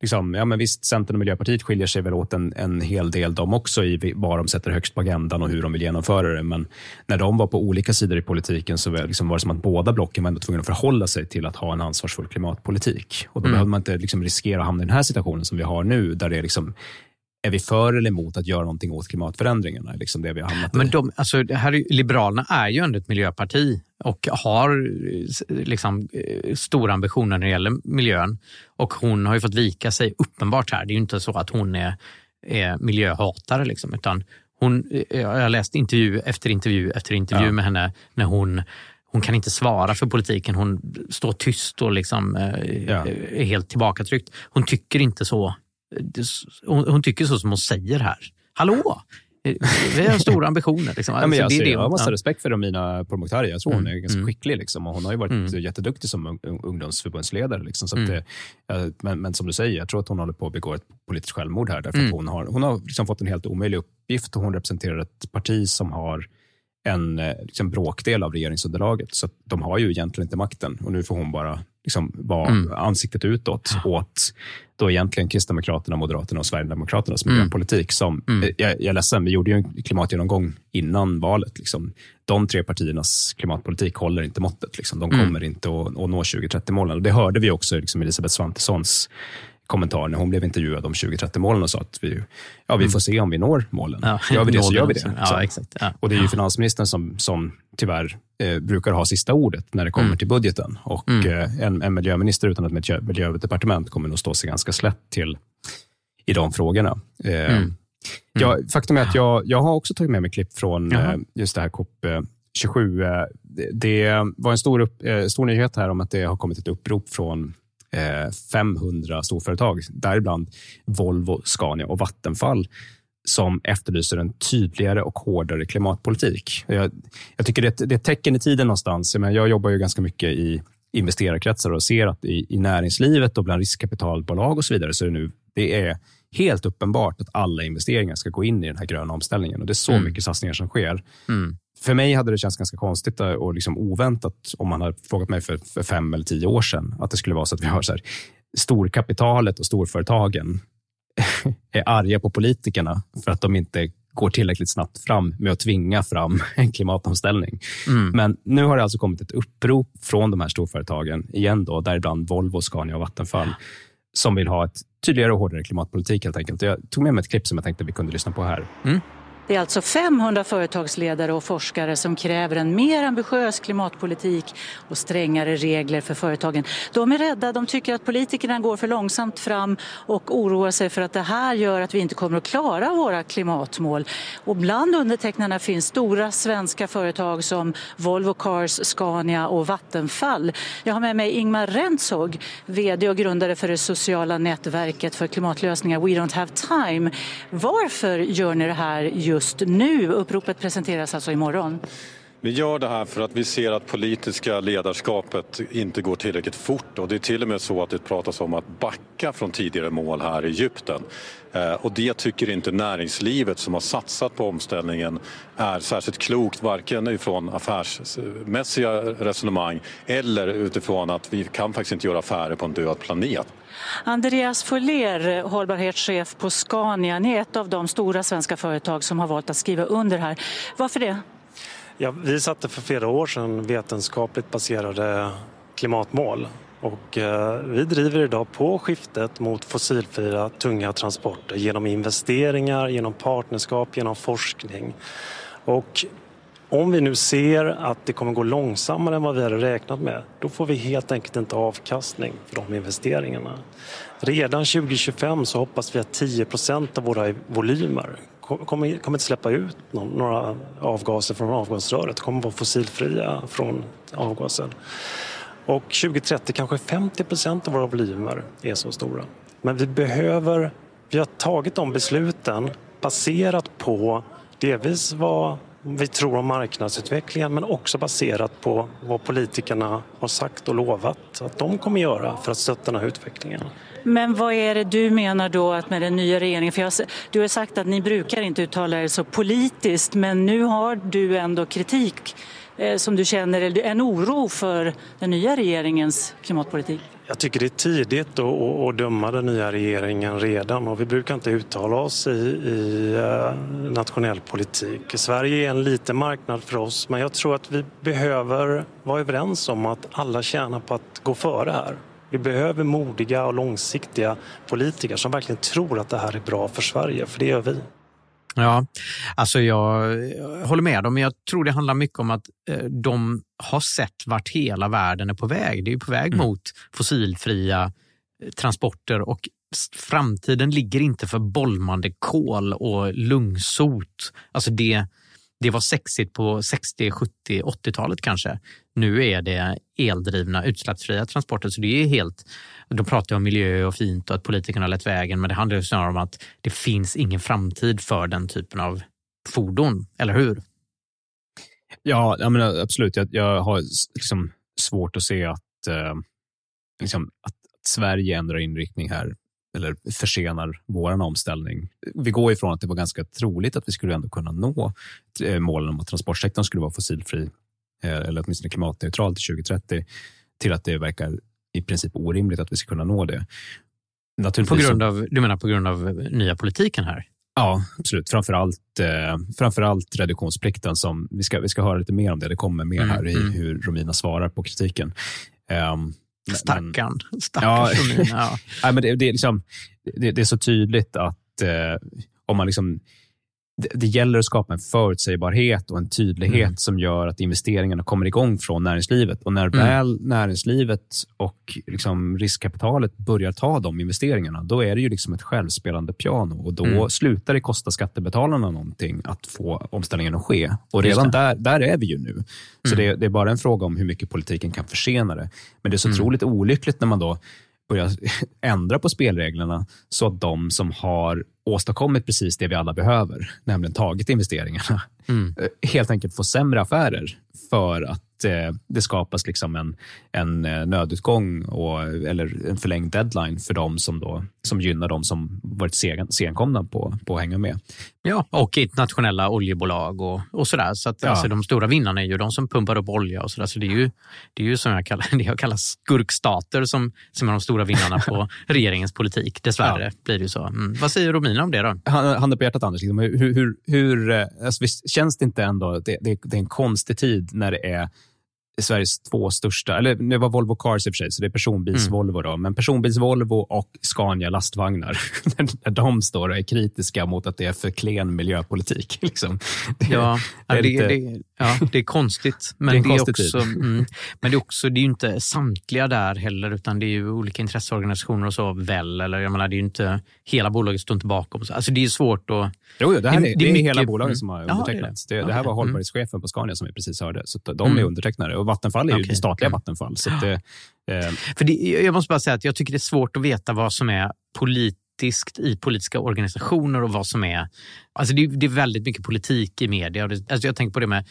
Liksom, ja, men visst, Centern och Miljöpartiet skiljer sig väl åt en, en hel del de också i vad de sätter högst på agendan och hur de vill genomföra det. Men när de var på olika sidor i politiken så var, liksom, var det som att båda blocken var ändå tvungna att förhålla sig till att ha en ansvarsfull klimatpolitik. Och då Mm. behöver man inte liksom, riskera att hamna i den här situationen som vi har nu, där det är liksom, är vi för eller emot att göra någonting åt klimatförändringarna? Liksom det vi har hamnat Men de, alltså, här Liberalerna är ju ändå ett miljöparti och har liksom, eh, stora ambitioner när det gäller miljön. Och hon har ju fått vika sig uppenbart här. Det är ju inte så att hon är, är miljöhatare. Liksom, utan hon, eh, jag har läst intervju efter intervju efter intervju Ja. med henne när hon hon kan inte svara för politiken. Hon står tyst och liksom, eh, Ja. är helt tillbakatryckt. Hon tycker inte så. Hon, hon tycker så som hon säger här. Hallå! Vi har stora ambitioner. Liksom. Ja, men Alltså, jag, det det jag har massa ja. respekt för Amina Pourmokhtari. Jag tror hon är Mm, ganska mm. skicklig. Liksom. Och hon har ju varit Mm. jätteduktig som ung- ungdomsförbundsledare. Liksom. Så Mm. det- men, men som du säger, jag tror att hon håller på att begå ett politiskt självmord här. Därför Mm. hon har, hon har liksom fått en helt omöjlig uppgift. och Hon representerar ett parti som har en eh, liksom, bråkdel av regeringsunderlaget. Så de har ju egentligen inte makten. Och nu får hon bara liksom, vara Mm. ansiktet utåt åt då egentligen Kristdemokraterna, Moderaterna och Sverigedemokraternas Mm. miljöpolitik. Som, Mm. eh, jag, jag är ledsen, vi gjorde ju en klimatgenomgång innan valet. Liksom. De tre partiernas klimatpolitik håller inte måttet. Liksom. De Mm. kommer inte att, att nå 2030-målen. Och Det hörde vi också i liksom Elisabeth Svantessons kommentar när hon blev intervjuad om 2030-målen och sa att vi, ja, vi får se om vi når målen. Mm. Ja, Gör vi det så gör vi det. Ja, exakt. Ja. Och Det är ju finansministern som, som tyvärr eh, brukar ha sista ordet när det kommer Mm. till budgeten. Och Mm. eh, en, en miljöminister utan ett miljö, miljödepartement kommer nog stå sig ganska slätt till i de frågorna. Eh, Mm. Jag, faktum är att jag, jag har också tagit med mig klipp från eh, just det här COP eh, 27. Eh, det, var en stor, upp, stor nyhet här om att det har kommit ett upprop från eh, 500 storföretag, däribland Volvo, Scania och Vattenfall som efterlyser en tydligare och hårdare klimatpolitik. Jag, jag tycker det det är ett tecken i tiden någonstans. Jag, menar, jag jobbar ju ganska mycket i investerarkretsar och ser att i, i näringslivet och bland riskkapitalbolag och så vidare så är det nu det är helt uppenbart att alla investeringar ska gå in i den här gröna omställningen och det är så Mm. mycket satsningar som sker. Mm. För mig hade det känts ganska konstigt och liksom oväntat om man hade frågat mig för, för fem eller tio år sedan att det skulle vara så att vi har så här, storkapitalet och storföretagen är arga på politikerna för att de inte går tillräckligt snabbt fram med att tvinga fram en klimatomställning. Mm. Men nu har det alltså kommit ett upprop från de här storföretagen, igen då, däribland Volvo, Scania och Vattenfall, som vill ha ett tydligare och hårdare klimatpolitik helt enkelt. Jag tog med mig ett klipp som jag tänkte vi kunde lyssna på här. Det är alltså 500 företagsledare och forskare som kräver en mer ambitiös klimatpolitik och strängare regler för företagen. De är rädda, de tycker att politikerna går för långsamt fram och oroar sig för att det här gör att vi inte kommer att klara våra klimatmål. Och bland undertecknarna finns stora svenska företag som Volvo Cars, Scania och Vattenfall. Jag har med mig Ingmar Rentzhog, VD och grundare för det sociala nätverket för klimatlösningar We Don't Have Time. Varför gör ni det här just nu? Uppropet presenteras alltså imorgon. Vi gör det här för att vi ser att politiska ledarskapet inte går tillräckligt fort och det är till och med så att det pratas om att backa från tidigare mål här i Egypten. Eh, och det tycker inte näringslivet som har satsat på omställningen är särskilt klokt, varken ifrån affärsmässiga resonemang eller utifrån att vi kan faktiskt inte göra affärer på en död planet. Andreas Foller, hållbarhetschef på Scania. Ni är ett av de stora svenska företag som har valt att skriva under här. Varför det? Ja, vi satte för flera år sedan vetenskapligt baserade klimatmål och eh, vi driver idag på skiftet mot fossilfria tunga transporter genom investeringar, genom partnerskap, genom forskning. Och om vi nu ser att det kommer gå långsammare än vad vi hade räknat med, då får vi helt enkelt inte avkastning för de investeringarna. Redan 2025 så hoppas vi att 10 av våra volymer kommer, kommer inte släppa ut någon, några avgaser från avgasröret, kommer vara fossilfria från avgasen. Och 2030 kanske 50 av våra volymer är så stora. Men vi behöver, vi har tagit de besluten baserat på delvis vad vi tror om marknadsutvecklingen men också baserat på vad politikerna har sagt och lovat att de kommer göra för att stötta den här utvecklingen. Men vad är det du menar då att med den nya regeringen? För jag, du har sagt att ni brukar inte uttala er så politiskt men nu har du ändå kritik eh, som du känner, en oro för den nya regeringens klimatpolitik. Jag tycker det är tidigt att, döma den nya regeringen redan och vi brukar inte uttala oss i, i eh, nationell politik. Sverige är en liten marknad för oss men jag tror att vi behöver vara överens om att alla tjänar på att gå före här. Vi behöver modiga och långsiktiga politiker som verkligen tror att det här är bra för Sverige, för det gör vi. Ja, alltså jag håller med dem, men jag tror det handlar mycket om att eh, de har sett vart hela världen är på väg. Det är ju på väg mot fossilfria eh, transporter och framtiden ligger inte för bolmande kol och lungsot. Alltså det, det var sexigt på 60, 70, 80-talet kanske. Nu är det eldrivna utsläppsfria transporter, så det är helt... De pratar om miljö och fint och att politikerna har lett vägen, men det handlar ju snarare om att det finns ingen framtid för den typen av fordon, eller hur? Ja, jag menar, eh, absolut. Jag, jag har liksom svårt att se att, eh, liksom, att, att Sverige ändrar inriktning här eller försenar vår omställning. Vi går ifrån att det var ganska troligt att vi skulle ändå kunna nå eh, målen om att transportsektorn skulle vara fossilfri eh, eller åtminstone klimatneutral till 2030 till att det verkar i princip orimligt att vi ska kunna nå det. På grund av, du menar på grund av nya politiken här? Ja, absolut. Framförallt, eh, framförallt reduktionsplikten. Som, vi, ska, vi ska höra lite mer om det. Det kommer mer mm, här i mm. hur Romina svarar på kritiken. Um, Stackarn. Stackars ja, Romina. Ja. men det, det, är liksom, det, det, är så tydligt att eh, om man liksom det, det gäller att skapa en förutsägbarhet och en tydlighet mm. som gör att investeringarna kommer igång från näringslivet. Och när mm. väl näringslivet och liksom riskkapitalet börjar ta de investeringarna, då är det ju liksom ett självspelande piano och då mm. slutar det kosta skattebetalarna någonting att få omställningen att ske. Och redan där, där är vi ju nu. Så mm. det, det, är bara en fråga om hur mycket politiken kan försena det. Men det är så mm. otroligt olyckligt när man då börja ändra på spelreglerna så att de som har åstadkommit precis det vi alla behöver, nämligen tagit investeringarna, mm. helt enkelt får sämre affärer för att eh, det skapas liksom en, en eh, nödutgång och, eller en förlängd deadline för de som, då, som gynnar de som varit sen, senkomna på, på att hänga med. Ja, och internationella oljebolag och, och sådär. Så att, ja. alltså, de stora vinnarna är ju de som pumpar upp olja och sådär. Så det är ju, det är ju som jag kallar, det jag kallar skurkstater som, som är de stora vinnarna på regeringens politik. Dessvärre ja. blir det ju så. Mm. Vad säger Romina handlar om det då? Handen på hjärtat Anders, liksom, hur, hur, hur eh, alltså, visst, känns det inte ändå, det, det, det är en konstig tid när det är Sveriges två största, eller det var Volvo Cars i och för sig, så det är personbils-Volvo. Mm. men personbils-Volvo och Scania lastvagnar, när de står och är kritiska mot att det är för klen miljöpolitik. Liksom. Det, ja, det är, lite... det, ja, det är konstigt. Men det är, det är också, mm, men det är också, det är ju inte samtliga där heller, utan det är ju olika intresseorganisationer och så väl. Eller jag menar, det är ju inte, hela bolaget står inte bakom. Alltså det är svårt att... Jo, det, här är, det, är, det är mycket, hela bolaget som har undertecknat. Det, det, här var mm. hållbarhetschefen på Scania som vi precis hörde, så de är mm. undertecknare. Och Vattenfall är ju okay. det statliga mm. Vattenfall. Så det, eh. För jag måste bara säga att jag tycker det är svårt att veta vad som är politiskt i politiska organisationer och vad som är... Alltså det, det är väldigt mycket politik i media. Alltså jag tänker på det med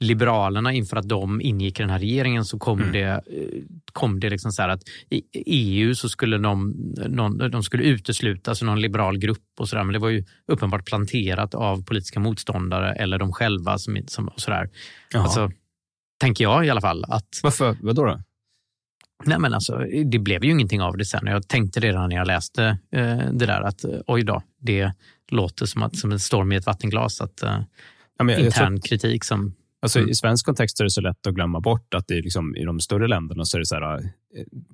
Liberalerna inför att de ingick i den här regeringen så kom mm. det, eh, kom det liksom så att i EU så skulle de, någon, de skulle uteslutas, alltså någon liberal grupp och sådär. Men det var ju uppenbart planterat av politiska motståndare eller de själva. Som, som, och sådär. Alltså, Tänker jag i alla fall. Att, Varför? Vadå då? Nej, men alltså, det blev ju ingenting av det sen. Jag tänkte redan när jag läste eh, det där att eh, oj då, det låter som, att, som en storm i ett vattenglas. Att, eh, ja, men intern tror, kritik som... Alltså, mm. I svensk kontext är det så lätt att glömma bort att det liksom, i de större länderna så är det så här, eh,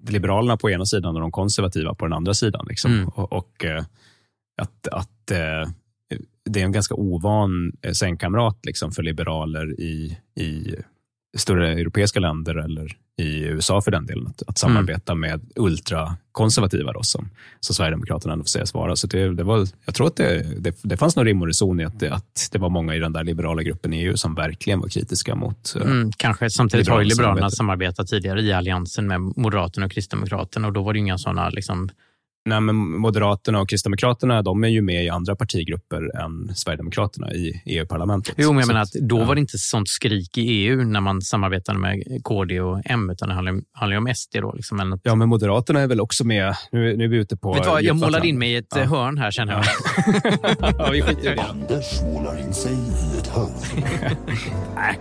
Liberalerna på ena sidan och de konservativa på den andra sidan. Liksom. Mm. Och, och eh, att, att det är en ganska ovan sängkamrat liksom, för liberaler i, i större europeiska länder eller i USA för den delen, att, att samarbeta mm. med ultrakonservativa då, som, som Sverigedemokraterna ändå får sägas vara. Så det, det var, jag tror att det, det, det fanns någon rim och reson i att det, att det var många i den där liberala gruppen i EU som verkligen var kritiska mot eh, mm, Kanske. Samtidigt har ju Liberalerna samarbetat tidigare i Alliansen med Moderaterna och Kristdemokraterna och då var det inga sådana liksom, Nej, men Moderaterna och Kristdemokraterna de är ju med i andra partigrupper än Sverigedemokraterna i EU-parlamentet. Jo, men jag menar att då var det inte sånt skrik i EU när man samarbetade med KD och M, utan det handlar ju om SD. Då, liksom. att... Ja, men Moderaterna är väl också med. Nu, nu är vi ute på... Vet vad, jag målade in mig i ett ja. hörn här, känner jag. ja, vi skiter i det. Anders målar in sig i ett hörn. Nej.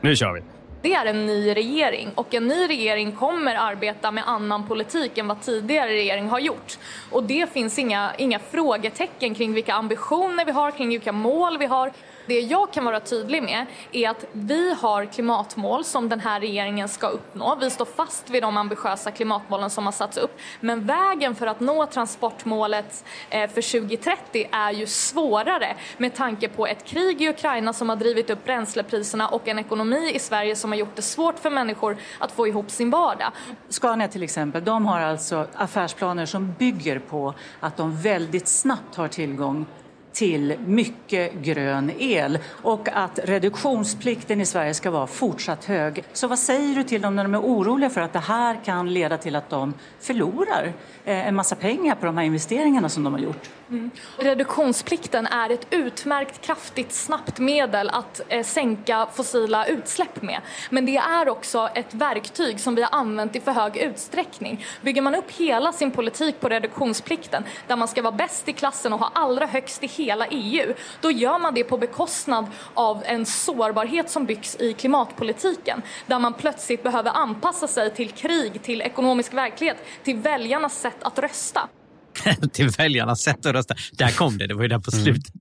nu kör vi. Det är en ny regering och en ny regering kommer arbeta med annan politik än vad tidigare regering har gjort. Och det finns inga, inga frågetecken kring vilka ambitioner vi har, kring vilka mål vi har. Det jag kan vara tydlig med är att vi har klimatmål som den här regeringen ska uppnå. Vi står fast vid de ambitiösa klimatmålen som har satts upp. Men vägen för att nå transportmålet eh, för 2030 är ju svårare med tanke på ett krig i Ukraina som har drivit upp bränslepriserna och en ekonomi i Sverige som har gjort det svårt för människor att få ihop sin vardag. Scania till exempel, de har alltså affärsplaner som bygger på att de väldigt snabbt har tillgång till mycket grön el och att reduktionsplikten i Sverige ska vara fortsatt hög. Så vad säger du till dem när de är oroliga för att det här kan leda till att de förlorar eh, en massa pengar på de här investeringarna som de har gjort? Mm. Reduktionsplikten är ett utmärkt, kraftigt, snabbt medel att eh, sänka fossila utsläpp med. Men det är också ett verktyg som vi har använt i för hög utsträckning. Bygger man upp hela sin politik på reduktionsplikten, där man ska vara bäst i klassen och ha allra högst i hela EU, då gör man det på bekostnad av en sårbarhet som byggs i klimatpolitiken, där man plötsligt behöver anpassa sig till krig, till ekonomisk verklighet, till väljarnas sätt att rösta. till väljarnas sätt att rösta. Där kom det, det var ju där på Mm. slutet.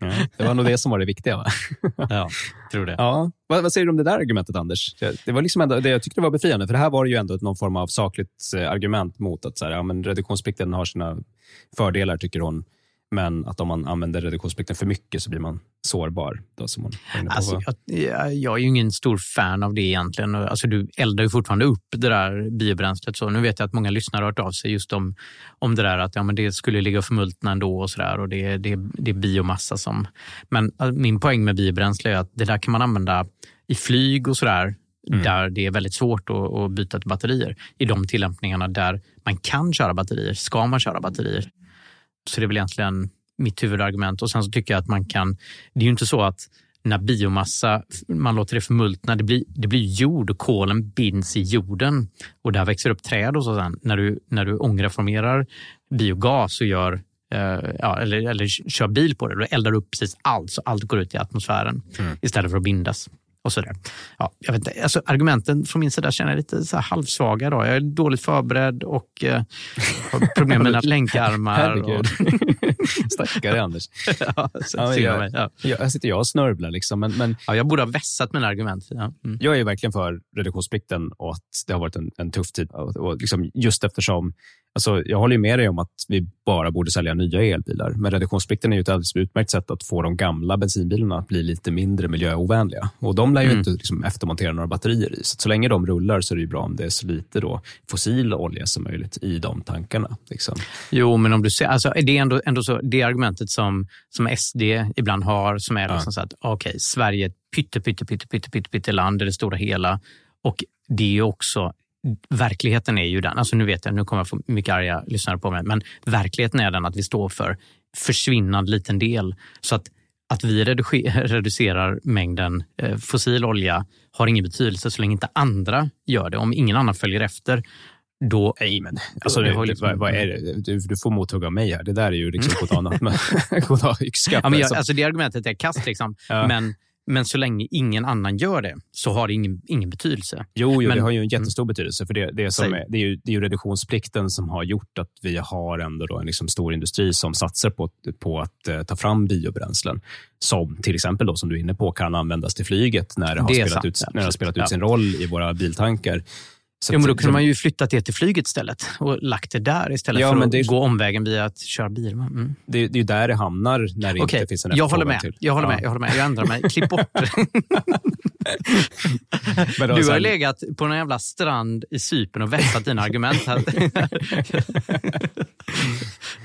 Ja, det var nog det som var det viktiga. Va? ja, tror det. Ja. Vad, vad säger du om det där argumentet, Anders? Det, det var liksom ändå, det jag tyckte var befriande, för det här var ju ändå någon form av sakligt eh, argument mot att så här, ja, men reduktionsplikten har sina fördelar, tycker hon. Men att om man använder reduktionsplikten för mycket så blir man sårbar. Då, som på. Alltså, jag, jag- är ju ingen stor fan av det egentligen. Alltså, du eldar ju fortfarande upp det där biobränslet. Så nu vet jag att många lyssnare har hört av sig just om, om det där att ja, men det skulle ligga och förmultna ändå och sådär. Och det, det, det är biomassa som... Men äh, min poäng med biobränsle är att det där kan man använda i flyg och sådär. Där det är väldigt svårt att, att byta till batterier. I de tillämpningarna där man kan köra batterier, ska man köra batterier. Så det är väl egentligen mitt huvudargument. Och sen så tycker jag att man kan... Det är ju inte så att när biomassa, man låter det förmultna, det blir, det blir jord och kolen binds i jorden och där växer upp träd och så sen. När du, när du ångreformerar biogas och gör eh, ja, eller, eller kör bil på det, då eldar du upp precis allt så allt går ut i atmosfären istället för att bindas. Och så där. Ja, jag vet inte, alltså, argumenten från min sida känner jag lite så halvsvaga. Då. Jag är dåligt förberedd och eh, har problem med mina länkarmar. Och. Stackare Anders. ja, så, Ja, jag, mig, ja. jag, här sitter jag och snörvlar. Liksom, men, men Ja, jag borde ha vässat mina argument. Ja. Mm. Jag är ju verkligen för reduktionsplikten och att det har varit en, en tuff tid. Och, och liksom just eftersom, alltså jag håller med dig om att vi bara borde sälja nya elbilar. Men reduktionsplikten är ju ett alldeles utmärkt sätt att få de gamla bensinbilarna att bli lite mindre miljöovänliga. Och de lär ju Mm. inte liksom eftermontera några batterier i. Så, så länge de rullar så är det ju bra om det är så lite då fossil olja som möjligt i de tankarna. Liksom. Jo, men om du ser, alltså, det är ändå, ändå så, det argumentet som, som SD ibland har, som är liksom så att okej, Sverige är ett pytte, pytte, pytte, pytte, pytte, pytte land i det stora hela. Och det är också, verkligheten är ju den, alltså nu vet jag, nu kommer jag få mycket arga lyssnare på mig, men verkligheten är den att vi står för försvinnande liten del. Så att att vi reduce- reducerar mängden eh, fossil olja har ingen betydelse så länge inte andra gör det. Om ingen annan följer efter, då... Nej, men alltså, det det, vad, vad är det? Du, du får mothugg av mig här. Det där är ju liksom på ett annat. Men, yxskaft. Ja, men jag, alltså. alltså det argumentet är kast, liksom. Ja. men, men så länge ingen annan gör det så har det ingen, ingen betydelse. Jo, jo Men- det har ju en jättestor betydelse. För det, det, som är, det, är ju, det är ju reduktionsplikten som har gjort att vi har ändå då en liksom stor industri som satsar på, på att eh, ta fram biobränslen. Som till exempel, då, som du är inne på, kan användas till flyget när det har Det spelat, sant, ut, när det har spelat ut Ja. sin roll i våra biltankar. Så Jo, men då kunde man ju flyttat det till flyget istället och lagt det där istället Ja, för att är- gå omvägen via att köra bil. Mm. det, det är ju där det hamnar när det Okej, inte finns en jag håller med. Till. Jag håller Ja. med. Jag håller med. Jag ändrar mig. Klipp bort det. Du har legat på en jävla strand i Cypern och vässat dina argument. Här.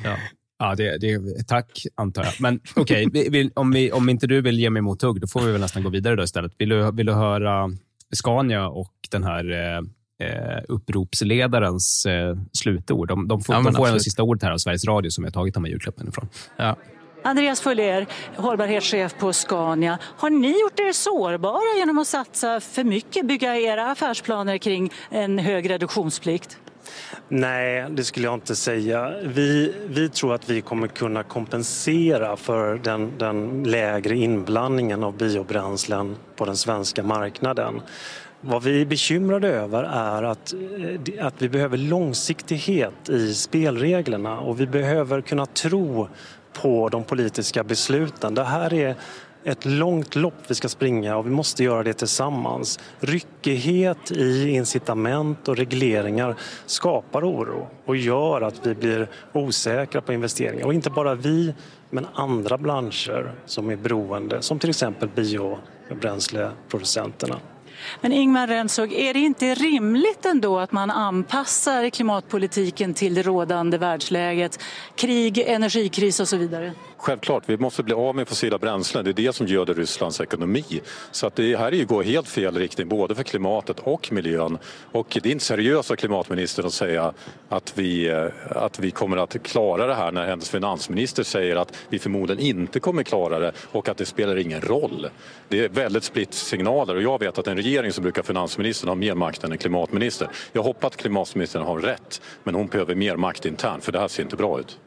ja. Ja, det, det, tack, antar jag. Men okej, vi- om, vi, om inte du vill ge mig mothugg, då får vi väl nästan gå vidare då istället. Vill du, vill du höra Scania och den här eh, uppropsledarens eh, slutord? De, de får, Ja, de får en absolut. sista ordet här av Sveriges Radio som jag tagit de här julklappen ifrån. Ja. Andreas Fuller, hållbarhetschef på Scania. Har ni gjort er sårbara genom att satsa för mycket, bygga era affärsplaner kring en hög reduktionsplikt? Nej, det skulle jag inte säga. Vi, vi tror att vi kommer kunna kompensera för den, den lägre inblandningen av biobränslen på den svenska marknaden. Vad vi är bekymrade över är att, eh, att vi behöver långsiktighet i spelreglerna och vi behöver kunna tro på de politiska besluten. Det här är ett långt lopp vi ska springa och vi måste göra det tillsammans. Ryckighet i incitament och regleringar skapar oro och gör att vi blir osäkra på investeringar. Och inte bara vi, men andra branscher som är beroende, som till exempel biobränsleproducenterna. Men Ingmar Rentzhog, är det inte rimligt ändå att man anpassar klimatpolitiken till det rådande världsläget, krig, energikris och så vidare? Självklart, vi måste bli av med fossila bränslen. Det är det som göder Rysslands ekonomi. Så att det här är ju går helt fel riktning både för klimatet och miljön. Och det är inte seriöst av klimatministern att säga att vi, eh, att vi kommer att klara det här när hennes finansminister säger att vi förmodligen inte kommer klara det och att det spelar ingen roll. Det är väldigt splitt signaler och jag vet att en regering så brukar finansministern ha mer makt än en klimatminister. Jag hoppas att klimatministern har rätt men hon behöver mer makt internt för det här ser inte bra ut.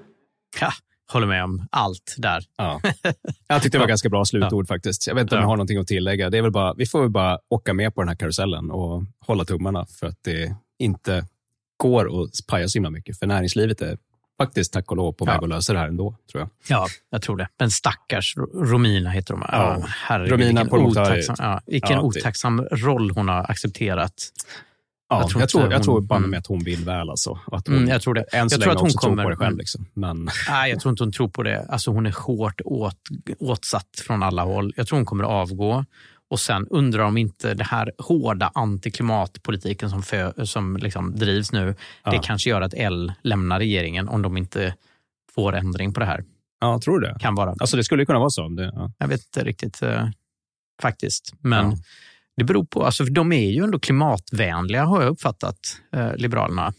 Ja, håller med om allt där. Ja. Jag tyckte det var ganska bra slutord faktiskt. Jag vet inte om jag har någonting att tillägga. Det är väl bara, vi får väl bara åka med på den här karusellen och hålla tummarna för att det inte går att paja så himla mycket. För näringslivet är faktiskt tack och lov på väg att lösa det här ändå, tror jag. Ja, jag tror det. Men stackars Romina heter de. Ja, herregud, Romina vilken otacksam, ja, vilken Ja, otacksam roll hon har accepterat. Ja, jag tror, jag tror, hon- jag banne mm. mig att hon vill väl. Alltså. Att hon, Mm, jag tror det. Än så Jag tror länge att hon också tror kommer- på det själv. mm. Liksom. Men, Nej, jag tror inte hon tror på det. Alltså, hon är hårt åt, åtsatt från alla håll. Jag tror hon kommer att avgå. Och sen undrar om inte det här hårda antiklimatpolitiken som, för, som liksom drivs nu, det Ja. kanske gör att L lämnar regeringen om de inte får ändring på det här. ja, tror du det? Kan vara. Alltså, det skulle kunna vara så. Det, ja. Jag vet inte riktigt eh, faktiskt. Men Ja. det beror på, alltså, de är ju ändå klimatvänliga har jag uppfattat, eh, Liberalerna.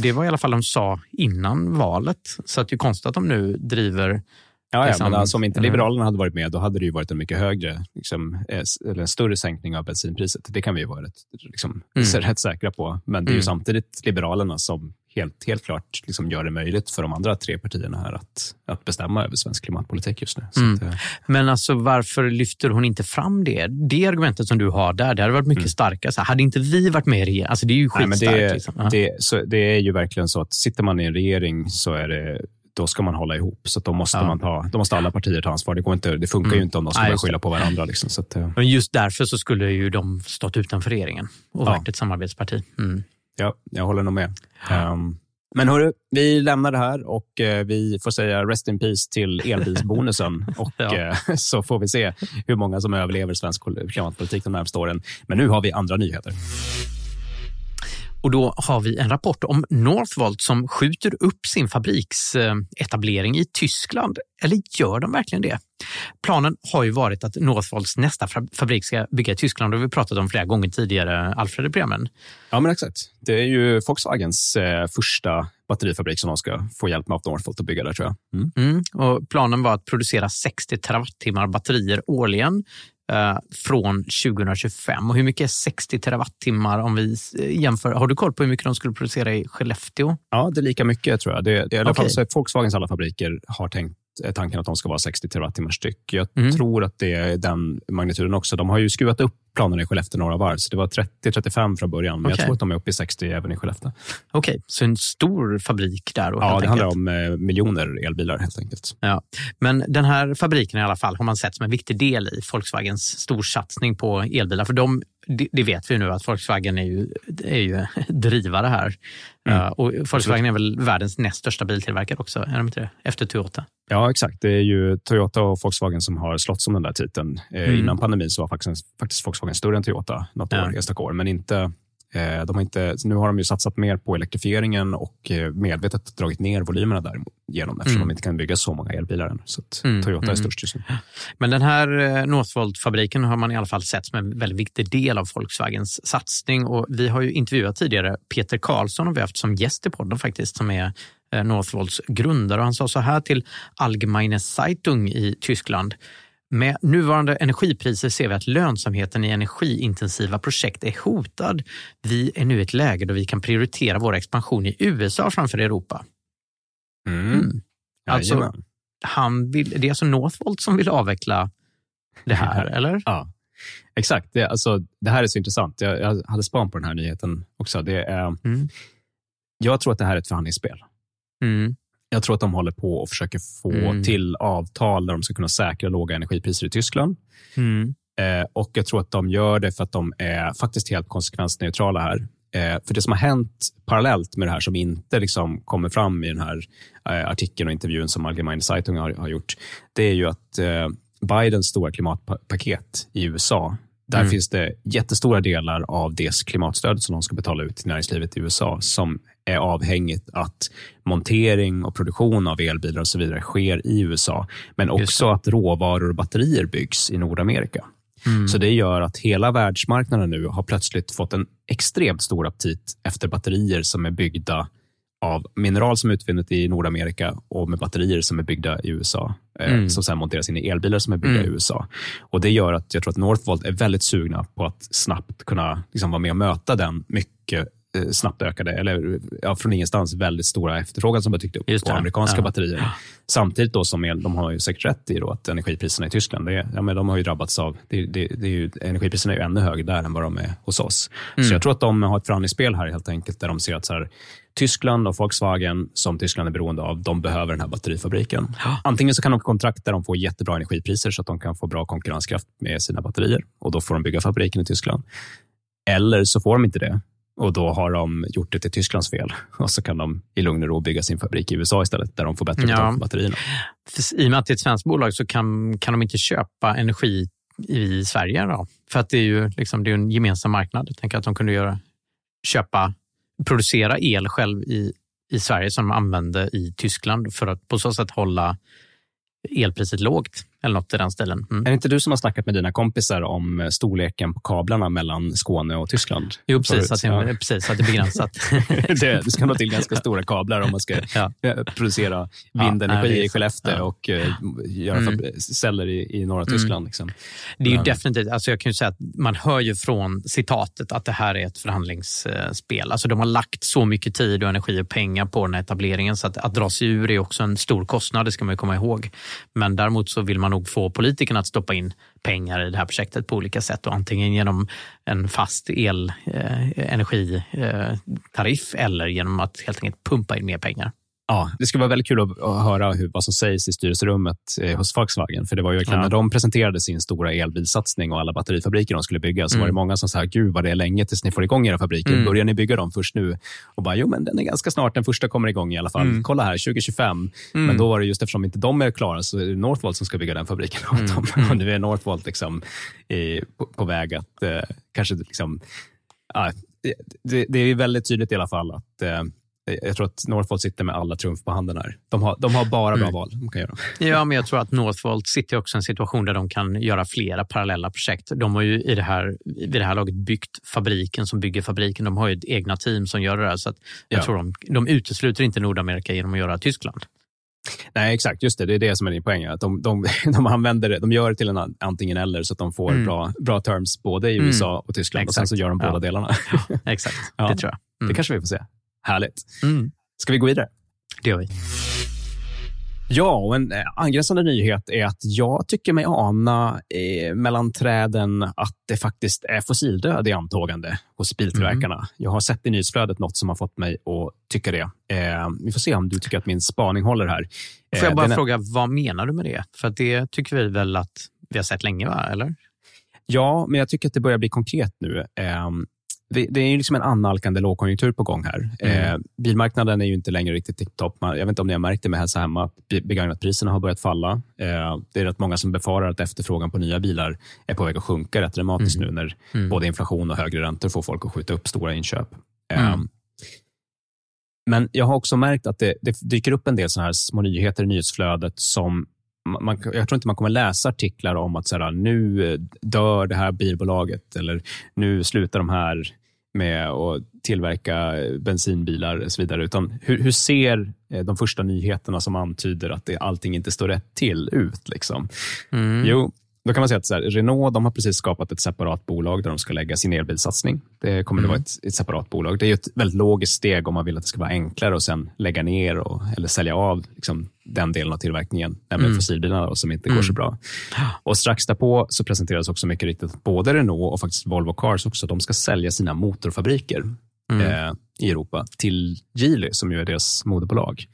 Det var i alla fall de sa innan valet. Så att det är konstigt att de nu driver... Ja, ja, men alltså, om inte eller- Liberalerna hade varit med, då hade det ju varit en mycket högre, liksom, eh, eller en större sänkning av bensinpriset. Det kan vi ju vara rätt, liksom, Mm. rätt säkra på. Men det är ju Mm. samtidigt Liberalerna som helt, helt klart liksom gör det möjligt för de andra tre partierna här att, att bestämma över svensk klimatpolitik just nu. Mm. att, eh, Men alltså varför lyfter hon inte fram det? Det argumentet som du har där, det hade varit mycket starkare. Så hade inte vi varit med i regeringen, alltså det är ju Nej, skitstarkt. det, liksom. Det, så, det är ju verkligen så att sitter man i en regering så är det då ska man hålla ihop. Så då, måste Ja. man ta, då måste alla partier ta ansvar. Det, går inte, det funkar ju Mm. inte om de ska börja skylla på varandra. Liksom. Så att, eh, Men just därför så skulle ju de stått utanför regeringen och varit ett samarbetsparti. Mm. Ja, jag håller nog med. Ehm, men hörru, vi lämnar det här och eh, vi får säga rest in peace till elbilsbonusen. och Ja. eh, så får vi se hur många som överlever svensk klimatpolitik de närmaste åren. Men nu har vi andra nyheter. Och då har vi en rapport om Northvolt som skjuter upp sin fabriksetablering i Tyskland. Eller gör de verkligen det? Planen har ju varit att Northvolts nästa fa- fabrik ska bygga i Tyskland. Det har vi pratat om flera gånger tidigare, Alfred i programmen. Ja, men exakt. Det är ju Volkswagens eh, första batterifabrik som de ska få hjälp med av Northvolt att bygga där, tror jag. Mm. Mm. Och planen var att producera 60 terawattimmar batterier årligen eh, från 2025. Och hur mycket är 60 terawattimmar om vi eh, jämför? Har du koll på hur mycket de skulle producera i Skellefteå? Ja, det är lika mycket tror jag. Det, det, I alla Okej. fall så är Volkswagens alla fabriker har tänkt är tanken att de ska vara 60 terawattimmar styck. Jag Mm. tror att det är den magnituden också. De har ju skruvat upp planerna i Skellefteå några varv, så det var 30-35 från början. Men Okej. jag tror att de är uppe i 60 även i Skellefteå. Okej, så en stor fabrik där. Ja, det handlar om eh, miljoner elbilar helt enkelt. Ja. Men den här fabriken i alla fall har man sett som en viktig del i Volkswagens storsatsning på elbilar. För de, det, vet vi nu att Volkswagen är ju, är ju drivare här. Mm. Uh, och Volkswagen är väl världens näst största biltillverkare också, är de inte det? Efter Toyota. Ja, exakt. Det är ju Toyota och Volkswagen som har slått om den där titeln. Eh, Mm. Innan pandemin så var faktiskt, faktiskt Volkswagen större än Toyota något Ja. år, enstaka år. Men inte, eh, de har inte, nu har de ju satsat mer på elektrifieringen och eh, medvetet dragit ner volymerna därigenom eftersom Mm. de inte kan bygga så många elbilar än. Så Mm, Toyota är mm. störst just nu. Men den här eh, Northvolt-fabriken har man i alla fall sett som en väldigt viktig del av Volkswagens satsning. Och vi har ju intervjuat tidigare Peter Karlsson och vi har haft som gäst i podden faktiskt, som är Northvolts grundare. Och han sa så här till Allgemeine Zeitung i Tyskland. Med nuvarande energipriser ser vi att lönsamheten i energiintensiva projekt är hotad. Vi är nu i ett läge då vi kan prioritera vår expansion i USA framför Europa. Mm. Alltså, Jajamän. Han vill, det är alltså Northvolt som vill avveckla det här, eller? Ja, exakt. Det, alltså, det här är så intressant. Jag, jag hade span på den här nyheten också. Det är, Mm. Jag tror att det här är ett förhandlingsspel. Jag tror att de håller på och försöker få Mm. till avtal där de ska kunna säkra låga energipriser i Tyskland. Mm. Eh, och Jag tror att de gör det för att de är faktiskt helt konsekvensneutrala här. Eh, för det som har hänt parallellt med det här som inte liksom kommer fram i den här eh, artikeln och intervjun som Allgemeine Zeitung har, har gjort, det är ju att eh, Bidens stora klimatpaket i USA Där Mm. finns det jättestora delar av det klimatstöd som de ska betala ut till näringslivet i USA som är avhängigt att montering och produktion av elbilar och så vidare sker i USA. Men också att råvaror och batterier byggs i Nordamerika. Mm. Så det gör att hela världsmarknaden nu har plötsligt fått en extremt stor aptit efter batterier som är byggda av mineral som är utvunnit i Nordamerika och med batterier som är byggda i USA. eh, Mm. Som sedan monteras in i elbilar som är byggda Mm. i USA. Och Det gör att jag tror att Northvolt är väldigt sugna på att snabbt kunna liksom vara med och möta den mycket snabbt ökade, eller ja, från ingenstans väldigt stora efterfrågan som har dykt upp på amerikanska Ja. batterier. Samtidigt då som el, de har ju säkert rätt i att energipriserna i Tyskland, det, ja, men de har ju drabbats av, det, det, det är ju, energipriserna är ju ännu högre där än vad de är hos oss. Mm. Så jag tror att de har ett förhandlingsspel här helt enkelt, där de ser att så här, Tyskland och Volkswagen, som Tyskland är beroende av, de behöver den här batterifabriken. Antingen så kan de kontrakt där de får jättebra energipriser så att de kan få bra konkurrenskraft med sina batterier och då får de bygga fabriken i Tyskland. Eller så får de inte det och då har de gjort det till Tysklands fel och så kan de i lugn och ro bygga sin fabrik i USA istället där de får bättre betalt Ja. för batterierna. I och med att det är ett svenskt bolag så kan, kan de inte köpa energi i Sverige. Då. För att det är ju liksom, det är en gemensam marknad. Jag tänker att de kunde göra, köpa, producera el själv i, i Sverige som de använde i Tyskland för att på så sätt hålla elpriset lågt. Eller något i den stilen. Mm. Är det inte du som har snackat med dina kompisar om eh, storleken på kablarna mellan Skåne och Tyskland? Jo, precis. Att det, Ja. precis, att det är begränsat. det, det ska nog till ganska stora kablar om man ska eh, producera vindenergi är i. Skellefteå Ja. och eh, göra Mm. celler i, i norra Mm. Tyskland. Liksom. Det är ju definitivt, alltså jag kan ju säga att man hör ju från citatet att det här är ett förhandlingsspel. Alltså de har lagt så mycket tid och energi och pengar på den här etableringen så att, att dra sig ur är också en stor kostnad, det ska man ju komma ihåg. Men däremot så vill man nog få politikerna att stoppa in pengar i det här projektet på olika sätt och antingen genom en fast el, eh, energitariff eh, eller genom att helt enkelt pumpa in mer pengar. Ja, det skulle vara väldigt kul att, att höra hur, vad som sägs i styrelserummet eh, hos Volkswagen. För det var ju verkligen Ja. när de presenterade sin stora elbilsatsning och alla batterifabriker de skulle bygga, så Mm. var det många som sa, gud vad det är länge tills ni får igång era fabriker. Mm. Börjar ni bygga dem först nu? Och bara, jo men den är ganska snart, den första kommer igång i alla fall. Mm. Kolla här, 2025. Mm. Men då var det just eftersom inte de är klara så är det Northvolt som ska bygga den fabriken åt Mm. Mm. Och nu är Northvolt liksom, eh, på, på väg att eh, kanske liksom, det, det är väldigt tydligt i alla fall att eh, jag tror att Northvolt sitter med alla trumf på handen här. De har, de har bara bra Mm. val de kan göra. Ja, men jag tror att Northvolt sitter också i en situation där de kan göra flera parallella projekt. De har ju i det här, vid det här laget byggt fabriken som bygger fabriken. De har ju ett egna team som gör det där. Så jag Ja. tror de, de utesluter inte Nordamerika genom att göra Tyskland. Nej, exakt. Just det. Det är det som är din poäng. Att de, de, de, använder det, de gör det till en an- antingen eller så att de får Mm. bra, bra terms både i Mm. USA och Tyskland. Och sen så Exakt. gör de båda Ja. delarna. Exakt, Ja. det tror jag. Mm. Det kanske vi får se. Härligt. Mm. Ska vi gå vidare? Det gör vi. Ja, och en eh, angränsande nyhet är att jag tycker mig ana eh, mellan träden att det faktiskt är fossildöd i antågande hos biltillverkarna. Mm. Jag har sett i nyhetsflödet något som har fått mig att tycka det. Eh, vi får se om du tycker att min spaning håller här. Får jag Eh, bara är- fråga, vad menar du med det? För det tycker vi väl att vi har sett länge, va? eller? Ja, men jag tycker att det börjar bli konkret nu. Det, är ju liksom en annalkande lågkonjunktur på gång här. Mm. Eh, bilmarknaden är ju inte längre riktigt tipptopp. Jag vet inte om ni har märkt det med Hälsa Hemma, att begagnatpriserna har börjat falla. Eh, det är rätt många som befarar att efterfrågan på nya bilar är på väg att sjunka rätt dramatiskt Mm. nu när Mm. både inflation och högre räntor får folk att skjuta upp stora inköp. Mm. Ehm, Men jag har också märkt att det, det dyker upp en del såna här små nyheter i nyhetsflödet som man, man- jag tror inte man kommer läsa artiklar om att så här, nu eh, dör det här bilbolaget eller nu slutar de här med att tillverka bensinbilar och så vidare. Utan hur, hur ser eh, de första nyheterna som antyder att det, allting inte står rätt till ut? Liksom? Mm. Jo, då kan man säga att så här, Renault de har precis skapat ett separat bolag där de ska lägga sin elbilsatsning. Det kommer Mm. att vara ett, ett separat bolag. Det är ett väldigt logiskt steg om man vill att det ska vara enklare att sen lägga ner och, eller sälja av liksom, den delen av tillverkningen, nämligen Mm. fossilbilarna då, som inte Mm. går så bra. Och Strax därpå så presenteras också mycket riktigt att både Renault och faktiskt Volvo Cars också, de ska sälja sina motorfabriker Mm. eh, i Europa till Geely, som ju är deras moderbolag.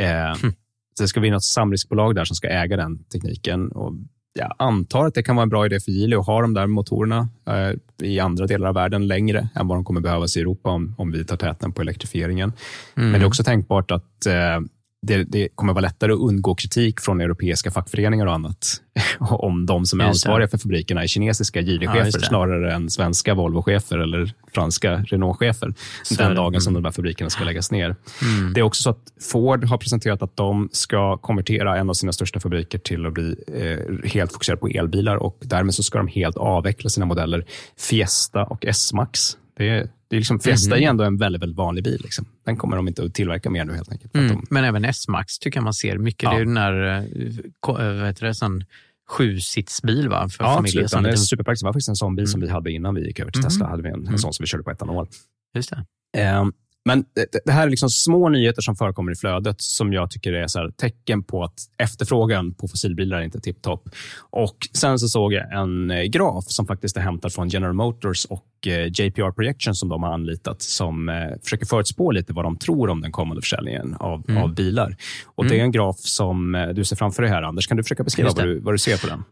Eh, Hm. så det ska bli något samriskbolag där som ska äga den tekniken. Och jag antar att det kan vara en bra idé för Geely att ha de där motorerna eh, i andra delar av världen längre än vad de kommer behövas i Europa om, om vi tar täten på elektrifieringen. Mm. Men det är också tänkbart att eh, det, det, kommer vara lättare att undgå kritik från europeiska fackföreningar och annat om de som är ansvariga för fabrikerna är kinesiska Geely-chefer ja, snarare än svenska Volvo-chefer eller franska Renault-chefer den dagen mm. som de här fabrikerna ska läggas ner. Mm. Det är också så att Ford har presenterat att de ska konvertera en av sina största fabriker till att bli eh, helt fokuserade på elbilar och därmed så ska de helt avveckla sina modeller Fiesta och S-Max. Det är, det är liksom, Fiesta mm. är ändå en väldigt, väldigt vanlig bil. Liksom. Den kommer de inte att tillverka mer nu helt enkelt. Mm. De... Men även S-Max tycker jag man ser mycket. Ja. Det är den där eh, vad heter det, sån sjusitsbil va? för ja, familjer. Absolut. Den är superpraktisk. Det var faktiskt en sån bil mm. som vi hade innan vi gick över till mm. Tesla. hade vi en, en mm. sån som vi körde på etanol. Just det. Um, men det här är liksom små nyheter som förekommer i flödet som jag tycker är så tecken på att efterfrågan på fossilbilar är inte tipptopp. Och sen så såg jag en eh, graf som faktiskt är hämtad från General Motors och eh, JPR Projection som de har anlitat som eh, försöker förutspå lite vad de tror om den kommande försäljningen av, mm. av bilar. Och mm. Det är en graf som du ser framför dig här, Anders. Kan du försöka beskriva vad du, vad du ser på den?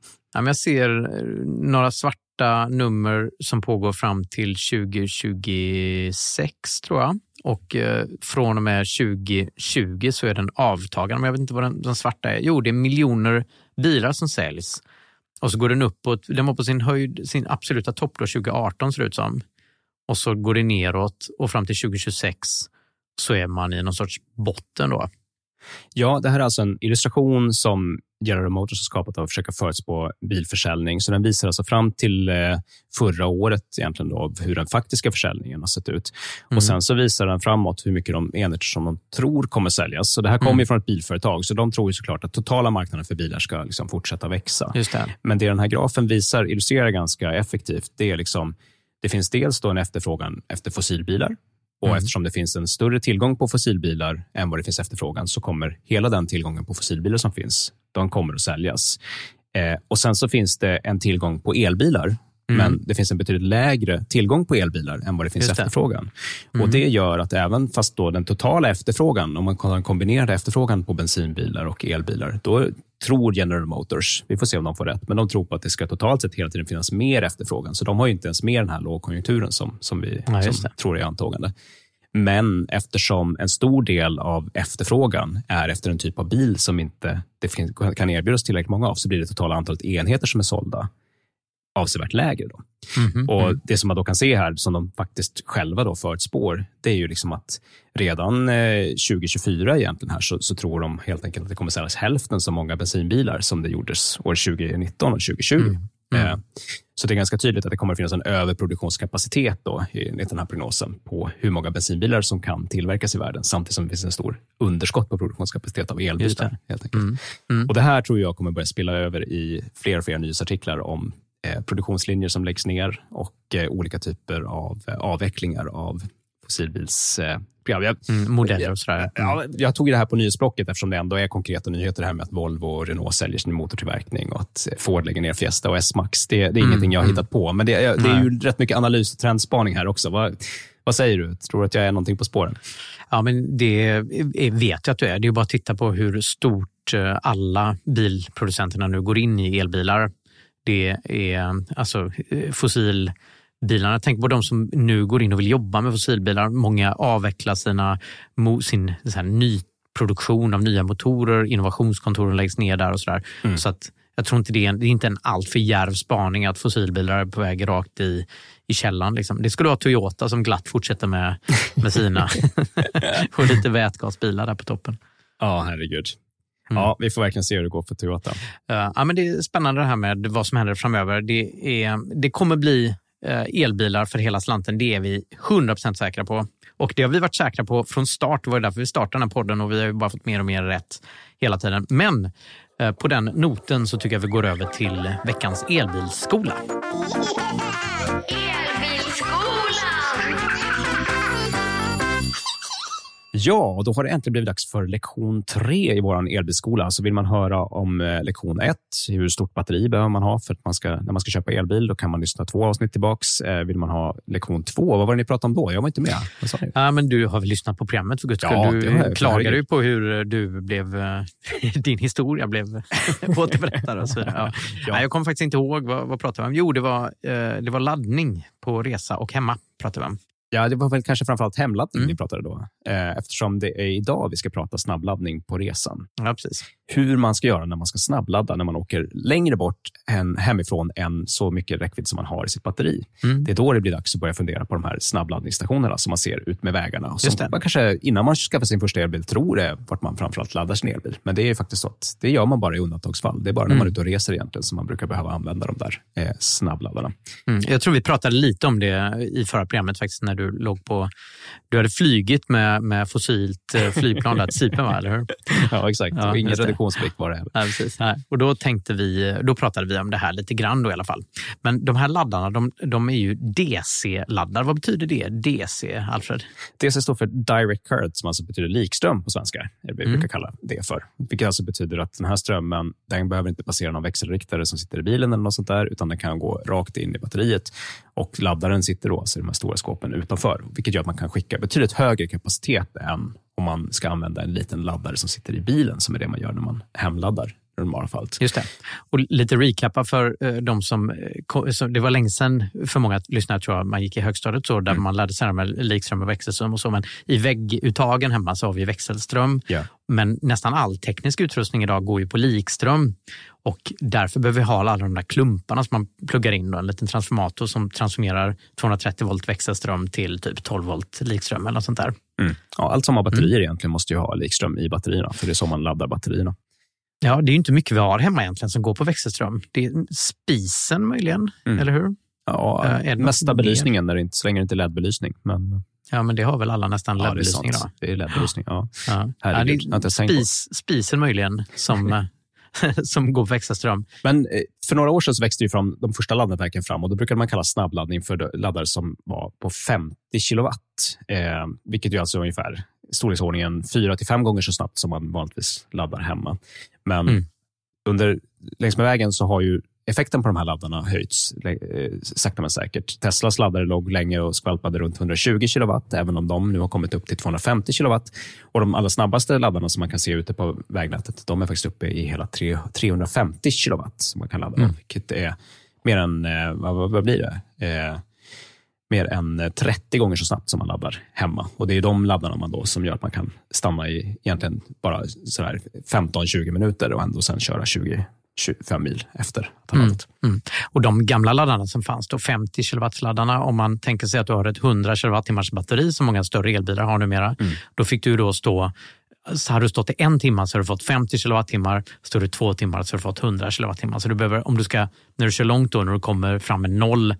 jag ser några svarta nummer som pågår fram till 2026, tror jag. Och eh, från och med 2020 så är den avtagande. Men jag vet inte vad den, den, svarta är. Jo, det är miljoner bilar som säljs. Och så går den uppåt. Den var på sin höjd, sin absoluta topp då 2018 ser det ut som. Och så går det neråt och fram till 2026 så är man i någon sorts botten då. Ja, det här är alltså en illustration som General Motors har skapat av att försöka förutspå bilförsäljning. Så den visar alltså fram till eh, förra året egentligen då, hur den faktiska försäljningen har sett ut. Mm. Och Sen så visar den framåt hur mycket de enheter som de tror kommer säljas. Så Det här kommer mm. från ett bilföretag, så de tror ju såklart att totala marknaden för bilar ska liksom fortsätta växa. Det. Men det den här grafen visar, illustrerar ganska effektivt, det är liksom det finns dels då en efterfrågan efter fossilbilar och mm. Eftersom det finns en större tillgång på fossilbilar än vad det finns efterfrågan så kommer hela den tillgången på fossilbilar som finns, de kommer att säljas. Eh, och Sen så finns det en tillgång på elbilar Mm. Men det finns en betydligt lägre tillgång på elbilar än vad det finns det. efterfrågan. Mm. Och Det gör att även fast då den totala efterfrågan, om man kombinerad efterfrågan på bensinbilar och elbilar, då tror General Motors, vi får se om de får rätt, men de tror på att det ska totalt sett hela tiden finnas mer efterfrågan. Så de har inte ens med den här lågkonjunkturen som, som vi ja, som tror är antagande. Men eftersom en stor del av efterfrågan är efter en typ av bil som inte det kan erbjudas tillräckligt många av, så blir det totala antalet enheter som är sålda avsevärt lägre. Då. Och mm. Det som man då kan se här, som de faktiskt själva då förutspår, det är ju liksom att redan eh, 2024 egentligen här så, så, tror de helt enkelt att det kommer säljas hälften så många bensinbilar som det gjordes år 2019 och 2020. Mm. Mm. Eh, så det är ganska tydligt att det kommer att finnas en överproduktionskapacitet då, enligt den här prognosen på hur många bensinbilar som kan tillverkas i världen samtidigt som det finns en stor underskott på produktionskapacitet av elbilar. Helt enkelt. Mm. Mm. Och det här tror jag kommer börja spilla över i fler och fler nyhetsartiklar om Eh, produktionslinjer som läggs ner och eh, olika typer av eh, avvecklingar av fossilbils jag, mm, modeller och sådär. Ja, jag tog det här på nyhetsblocket eftersom det ändå är konkreta nyheter det här med att Volvo och Renault säljer sin motortillverkning och att Ford lägger ner Fiesta och S-Max. Det, det är mm, ingenting jag har mm. hittat på, men det, det är ju rätt mycket analys och trendspaning här också. Vad, vad säger du? Tror du att jag är någonting på spåren? Ja, men det vet jag att du är. Det är bara att titta på hur stort alla bilproducenterna nu går in i elbilar det är alltså fossilbilarna. Tänk på de som nu går in och vill jobba med fossilbilar. Många avvecklar sina, sin så här, nyproduktion av nya motorer. Innovationskontoren läggs ner där och sådär. Mm. Så att jag tror inte det är, en, det är inte en alltför djärv spaning att fossilbilar är på väg rakt i, i källan. Liksom. Det skulle vara Toyota som glatt fortsätter med, med sina och lite vätgasbilar där på toppen. Ja, herregud. Mm. Ja, vi får verkligen se hur det går för Toyota. Uh, ja, men det är spännande det här med vad som händer framöver. Det, är, det kommer bli uh, elbilar för hela slanten. Det är vi 100% säkra på. Och Det har vi varit säkra på från start. Det var därför vi startade den här podden och vi har bara fått mer och mer rätt hela tiden. Men uh, på den noten så tycker jag vi går över till veckans elbilsskola. Ja, och då har det äntligen blivit dags för lektion tre i vår elbilskola. Så vill man höra om eh, lektion ett, hur stort batteri behöver man ha för att man ska, när man ska köpa elbil, då kan man lyssna två avsnitt tillbaks. Eh, vill man ha lektion två, vad var det ni pratade om då? Jag var inte med. Ja, men du har väl lyssnat på programmet för guds skull. Ja, du klagade ju på hur du blev, eh, din historia blev återberättad. Ja. Ja. Nej, jag kommer faktiskt inte ihåg, vad, vad pratade vi om? Jo, det var, det var laddning på resa och hemma. Pratade vi om. Ja, det var väl kanske framförallt hemladdning mm. vi pratade då. Eh, eftersom det är idag vi ska prata snabbladdning på resan. Ja, precis. Hur man ska göra när man ska snabbladda när man åker längre bort än hemifrån än så mycket räckvidd som man har i sitt batteri. Mm. Det är då det blir dags att börja fundera på de här snabbladdningsstationerna som man ser ut med vägarna. Och som man kanske innan man skaffar sin första elbil tror är vart man framförallt laddar sin elbil. Men det är faktiskt så att det gör man bara i undantagsfall. Det är bara när Mm. man är ute och reser egentligen som man brukar behöva använda de där eh, snabbladdarna. Mm. Jag tror vi pratade lite om det i förra programmet faktiskt när du låg på... Du hade flygit med, med fossilt eh, flygplan där till Cypern, eller hur? Ja, exakt. Ja, och ingen reduktionsplikt var det heller. Ja, precis. Nej. Och då, tänkte vi, då pratade vi om det här lite grann då i alla fall. Men de här laddarna, de, de är ju DC-laddar. Vad betyder det? DC, Alfred? DC står för Direct Current, som alltså betyder likström på svenska. Det vi Mm. brukar kalla det för. Vilket alltså betyder att den här strömmen den behöver inte passera någon växelriktare som sitter i bilen eller något sånt där, utan den kan gå rakt in i batteriet. Och laddaren sitter då alltså i de här stora skåpen utanför, vilket gör att man kan skicka betydligt högre kapacitet än om man ska använda en liten laddare som sitter i bilen, som är det man gör när man hemladdar normala fallet. Just det. Och lite recappa för eh, de som, eh, Det var länge sedan för många lyssnare tror jag man gick i högstadiet så, där Mm. man lärde sig med likström och växelström och så. Men i vägguttagen hemma så har vi växelström. Ja. Men nästan all teknisk utrustning idag går ju på likström. Och därför behöver vi ha alla de där klumparna som man pluggar in. Då, en liten transformator som transformerar 230 volt växelström till typ 12 volt likström eller något sånt där. Mm. Ja, allt som har batterier Mm. egentligen måste ju ha likström i batterierna, för det är så man laddar batterierna. Ja, det är ju inte mycket vi har hemma egentligen som går på växelström. Det är spisen möjligen, Mm. eller hur? Ja, Eh, är mesta belysningen, när det inte, så länge det inte är LED-belysning. Men Ja, men det har väl alla nästan ja, det är LED-belysning idag. Det är LED-belysning, ja. Ja. Herregud, Ja, det är spis, spisen möjligen som, eh, som går på växelström. Men eh, för några år sedan så växte ju fram de första laddnätverken fram och då brukade man kalla snabbladdning för laddare som var på 50 kilowatt, eh, vilket ju alltså är ungefär storleksordningen 4 till 5 gånger så snabbt som man vanligtvis laddar hemma. Men Mm. under, längs med vägen så har ju effekten på de här laddarna höjts eh, sakta men säkert. Teslas laddare låg länge och skvalpade runt 120 kilowatt, även om de nu har kommit upp till 250 kilowatt. Och de allra snabbaste laddarna som man kan se ute på vägnätet, de är faktiskt uppe i hela tre- 350 kilowatt som man kan ladda, Mm. vilket är mer än, eh, vad, vad, vad blir det? Eh, mer än eh, 30 gånger så snabbt som man laddar hemma. Och Det är de laddarna man då som gör att man kan stanna i egentligen bara sådär 15-20 minuter och ändå sen köra 20-25 mil efter att ha Mm. Mm. Och de gamla laddarna som fanns, då 50 kW-laddarna, om man tänker sig att du har ett 100 kWh batteri som många större elbilar har numera, Mm. då fick du då stå så har du stått i en timme så har du fått 50 kWh, står du två timmar så har du fått 100 kWh. Så du behöver, om du ska, när du kör långt då, när du kommer fram med noll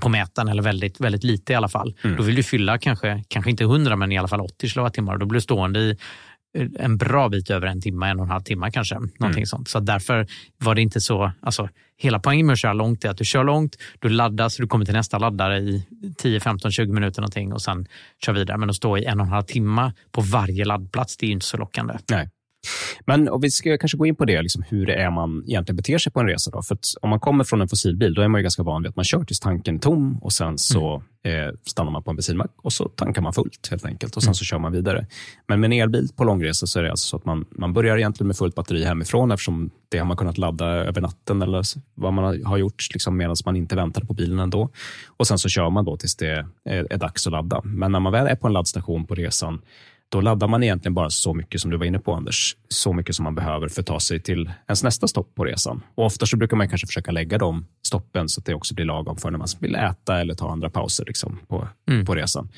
på mätaren, eller väldigt, väldigt lite i alla fall, Mm. då vill du fylla kanske, kanske inte 100 men i alla fall 80 kWh. Då blir du stående i eh, en bra bit över en timme, en och en halv timme kanske. Någonting Mm. sånt. Så därför var det inte så... Alltså, hela poängen med att köra långt är att du kör långt, du laddar så du kommer till nästa laddare i 10, 15, 20 minuter någonting och sen kör vidare. Men att stå i en och en halv timme på varje laddplats, det är ju inte så lockande. Nej. Men och vi ska kanske gå in på det, liksom hur det är man egentligen beter sig på en resa. Då. För om man kommer från en fossilbil, då är man ju ganska van vid att man kör tills tanken är tom och sen så eh, stannar man på en bensinmack och så tankar man fullt helt enkelt och sen Mm. så kör man vidare. Men med en elbil på långresa så är det alltså så att man, man börjar egentligen med fullt batteri hemifrån eftersom det har man kunnat ladda över natten eller vad man har- har gjort liksom, medan man inte väntade på bilen ändå. Och sen så kör man då tills det är, är dags att ladda. Men när man väl är på en laddstation på resan då laddar man egentligen bara så mycket som du var inne på, Anders. Så mycket som man behöver för att ta sig till ens nästa stopp på resan. Och ofta så brukar man kanske försöka lägga de stoppen så att det också blir lagom för när man vill äta eller ta andra pauser liksom, på, Mm. på resan.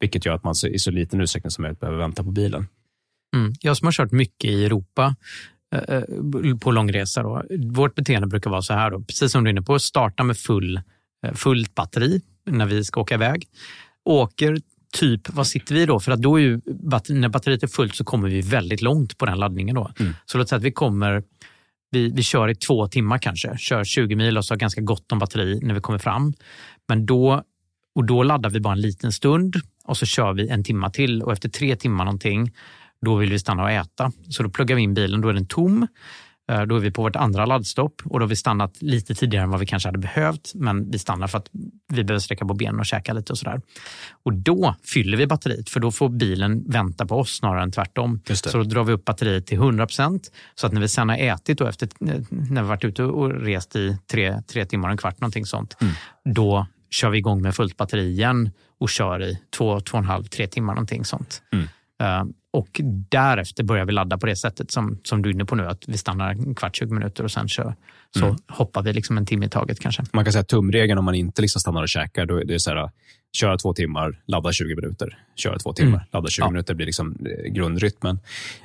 Vilket gör att man så, i så liten utsträckning som möjligt behöver vänta på bilen. Mm. Jag som har kört mycket i Europa eh, på långresa, då, vårt beteende brukar vara så här, då, precis som du är inne på, starta med full, eh, fullt batteri när vi ska åka iväg. Åker typ, vad sitter vi då? För att då är ju, när batteriet är fullt så kommer vi väldigt långt på den laddningen. Då. Mm. Så låt säga att vi kommer, vi, vi kör i två timmar kanske, kör 20 mil och så har ganska gott om batteri när vi kommer fram. Men då, och då laddar vi bara en liten stund och så kör vi en timma till och efter tre timmar någonting då vill vi stanna och äta. Så då pluggar vi in bilen, då är den tom. Eh, Då är vi på vårt andra laddstopp och då har vi stannat lite tidigare än vad vi kanske hade behövt. Men vi stannar för att vi behöver sträcka på benen och käka lite och sådär. Och då fyller vi batteriet för då får bilen vänta på oss snarare än tvärtom. Så då drar vi upp batteriet till 100 procent. Så att när vi sen har ätit då efter, när vi varit ute och rest i tre, tre timmar och en kvart, någonting sånt. Då kör vi igång med fullt batteri igen och kör i två, två och en halv, tre timmar någonting sånt. Mm. Och därefter börjar vi ladda på det sättet som, som du är inne på nu, att vi stannar en kvart, 20 minuter och sen kör, så Mm. hoppar vi liksom en timme i taget kanske. Man kan säga tumregeln om man inte liksom stannar och käkar, då är det så här, köra två timmar, ladda 20 minuter. Köra två timmar, Mm. ladda 20 Ja. minuter blir liksom eh, grundrytmen.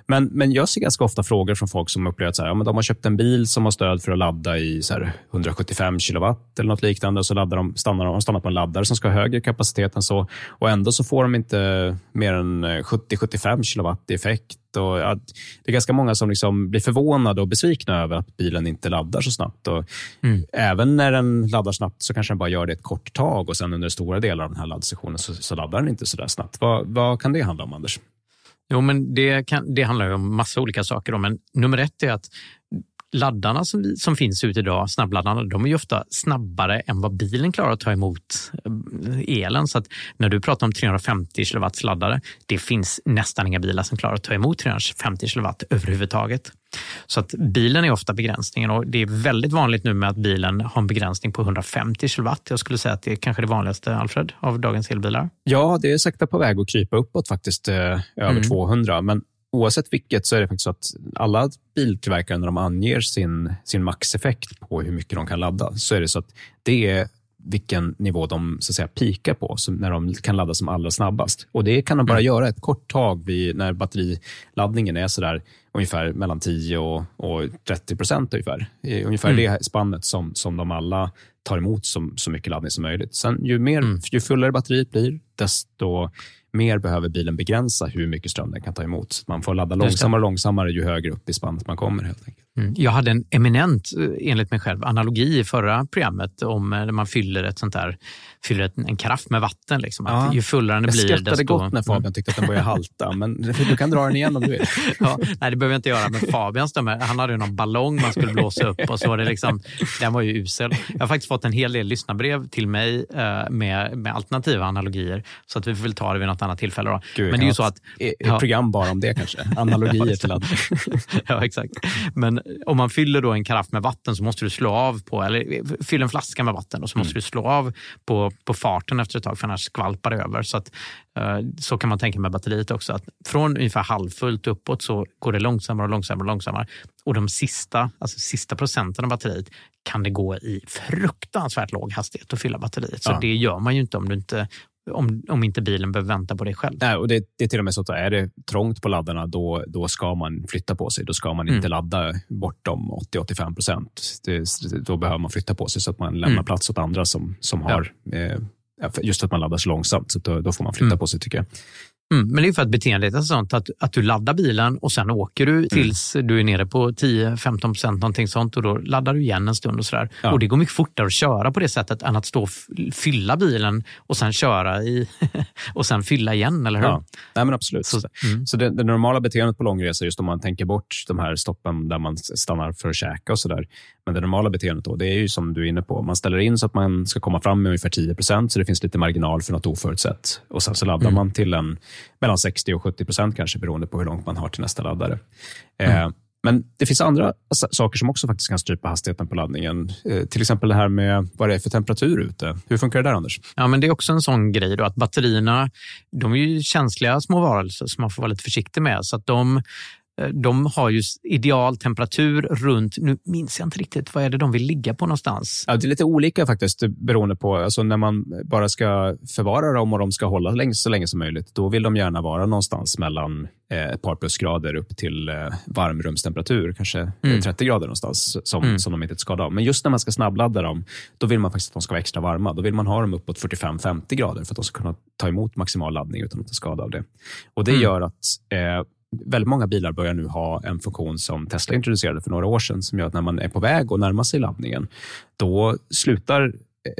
Men, men jag ser ganska ofta frågor från folk som upplever att så här, ja, men de har köpt en bil som har stöd för att ladda i så här, 175 kilowatt eller något liknande. Och så laddar de, stannar de stannar på en laddare som ska ha högre kapacitet än så. Och ändå så får de inte mer än eh, 70-75 kilowatt i effekt. Och, ja, det är ganska många som liksom blir förvånade och besvikna över att bilen inte laddar så snabbt. Och Mm. Även när den laddar snabbt så kanske den bara gör det ett kort tag och sen under stora delar av den här laddsessionen så, så laddar den inte så där snabbt. Vad, vad kan det handla om, Anders? Jo, men det, kan, det handlar ju om massa olika saker. Då. Men nummer ett är att laddarna som, vi- som finns ute idag, snabbladdarna, de är ju ofta snabbare än vad bilen klarar att ta emot eh, elen. Så att när du pratar om 350 kilowatts laddare, det finns nästan inga bilar som klarar att ta emot 350 kilowatt överhuvudtaget. Så att bilen är ofta begränsningen och det är väldigt vanligt nu med att bilen har en begränsning på 150 kilowatt. Jag skulle säga att det är kanske det vanligaste, Alfred, av dagens elbilar. Ja, det är sakta på väg att krypa uppåt faktiskt, eh, över Mm. 200. Men oavsett vilket så är det faktiskt så att alla biltillverkare när de anger sin, sin maxeffekt på hur mycket de kan ladda, så är det så att det är vilken nivå de så att säga, pikar på när de kan ladda som allra snabbast. Och Det kan de bara göra ett kort tag vid, när batteriladdningen är så där, ungefär mellan 10 och, och 30 procent. Ungefär, ungefär Mm. det spannet som, som de alla tar emot som, så mycket laddning som möjligt. Sen ju, mer, ju fullare batteriet blir, desto mer behöver bilen begränsa hur mycket ström den kan ta emot. Så Man får ladda långsammare och långsammare ju högre upp i spannet man kommer. helt enkelt. Mm. Jag hade en eminent, eh, enligt mig själv, analogi i förra programmet om eh, när man fyller ett sånt där, fyller ett, en karaff med vatten. Liksom. Att Ja. Ju fullare den Jag blir, skrattade desto... gott när Fabian tyckte att den började halta, men du kan dra den igen om du vill. ja, nej, det behöver jag inte göra. Men här- han hade ju någon ballong man skulle blåsa upp och så var det liksom, den var ju usel. Jag har faktiskt fått en hel del lyssnarbrev till mig eh, med, med alternativa analogier, så att vi får väl ta det vid något annat tillfälle. Då. Gud, men det är ju så att... ett- Ett program bara om det kanske. Analogier till laddning. ja, exakt. Men om man fyller då en karaff med vatten så måste du slå av på, eller fyll en flaska med vatten och så måste du slå av på, på farten efter ett tag för annars skvalpar det över. Så, att, eh, så kan man tänka med batteriet också. Att från ungefär halvfullt uppåt så går det långsammare och långsammare och långsammare. Och de sista, alltså sista procenten av batteriet kan det gå i fruktansvärt låg hastighet att fylla batteriet. Så Ja. det gör man ju inte om, du inte om, om inte bilen behöver vänta på dig själv. Nej, och det, det är till och med så att är det trångt på laddarna, då, då ska man flytta på sig. Då ska man inte Mm. ladda bortom 80-85 procent. Då behöver man flytta på sig så att man lämnar Mm. plats åt andra som, som har eh, ja, för- just att man laddar så långsamt. Så då, då får man flytta Mm. på sig tycker jag. Mm, men det är för att beteendet är sånt att, att du laddar bilen och sen åker du tills du är nere på 10-15 procent någonting sånt och då laddar du igen en stund och sådär. Ja. Och det går mycket fortare att köra på det sättet än att stå och fylla bilen och sen köra i och sen fylla igen, eller hur? Ja, nej, men absolut. Så- Så, mm. det, det normala beteendet på långresa, just om man tänker bort de här stoppen där man stannar för att käka och sådär. Men det normala beteendet då, det är ju som du är inne på. Man ställer in så att man ska komma fram med ungefär 10 procent, så det finns lite marginal för något oförutsett. Och sen så laddar Mm. man till en mellan 60 och 70 procent kanske, beroende på hur långt man har till nästa laddare. Mm. Eh, men det finns andra saker som också faktiskt kan strypa hastigheten på laddningen. Eh, till exempel det här med vad det är för temperatur ute. Hur funkar det där, Anders? Ja, men det är också en sån grej då att batterierna, de är ju känsliga små varelser som man får vara lite försiktig med. Så att de, eh, de har ju ideal temperatur runt, nu minns jag inte riktigt, vad är det de vill ligga på någonstans? Ja, det är lite olika faktiskt beroende på. Alltså när man bara ska förvara dem och de ska hålla länge, så länge som möjligt, då vill de gärna vara någonstans mellan eh, ett par plusgrader upp till eh, varmrumstemperatur, kanske eh, Mm. 30 grader någonstans, som, Mm. som de inte skadar av. Men just när man ska snabbladda dem, då vill man faktiskt att de ska vara extra varma. Då vill man ha dem uppåt 45-50 grader för att de ska kunna ta emot maximal laddning utan att ta skada av det. Och Det Mm. gör att eh, väldigt många bilar börjar nu ha en funktion som Tesla introducerade för några år sedan, som gör att när man är på väg att närma sig laddningen, då slutar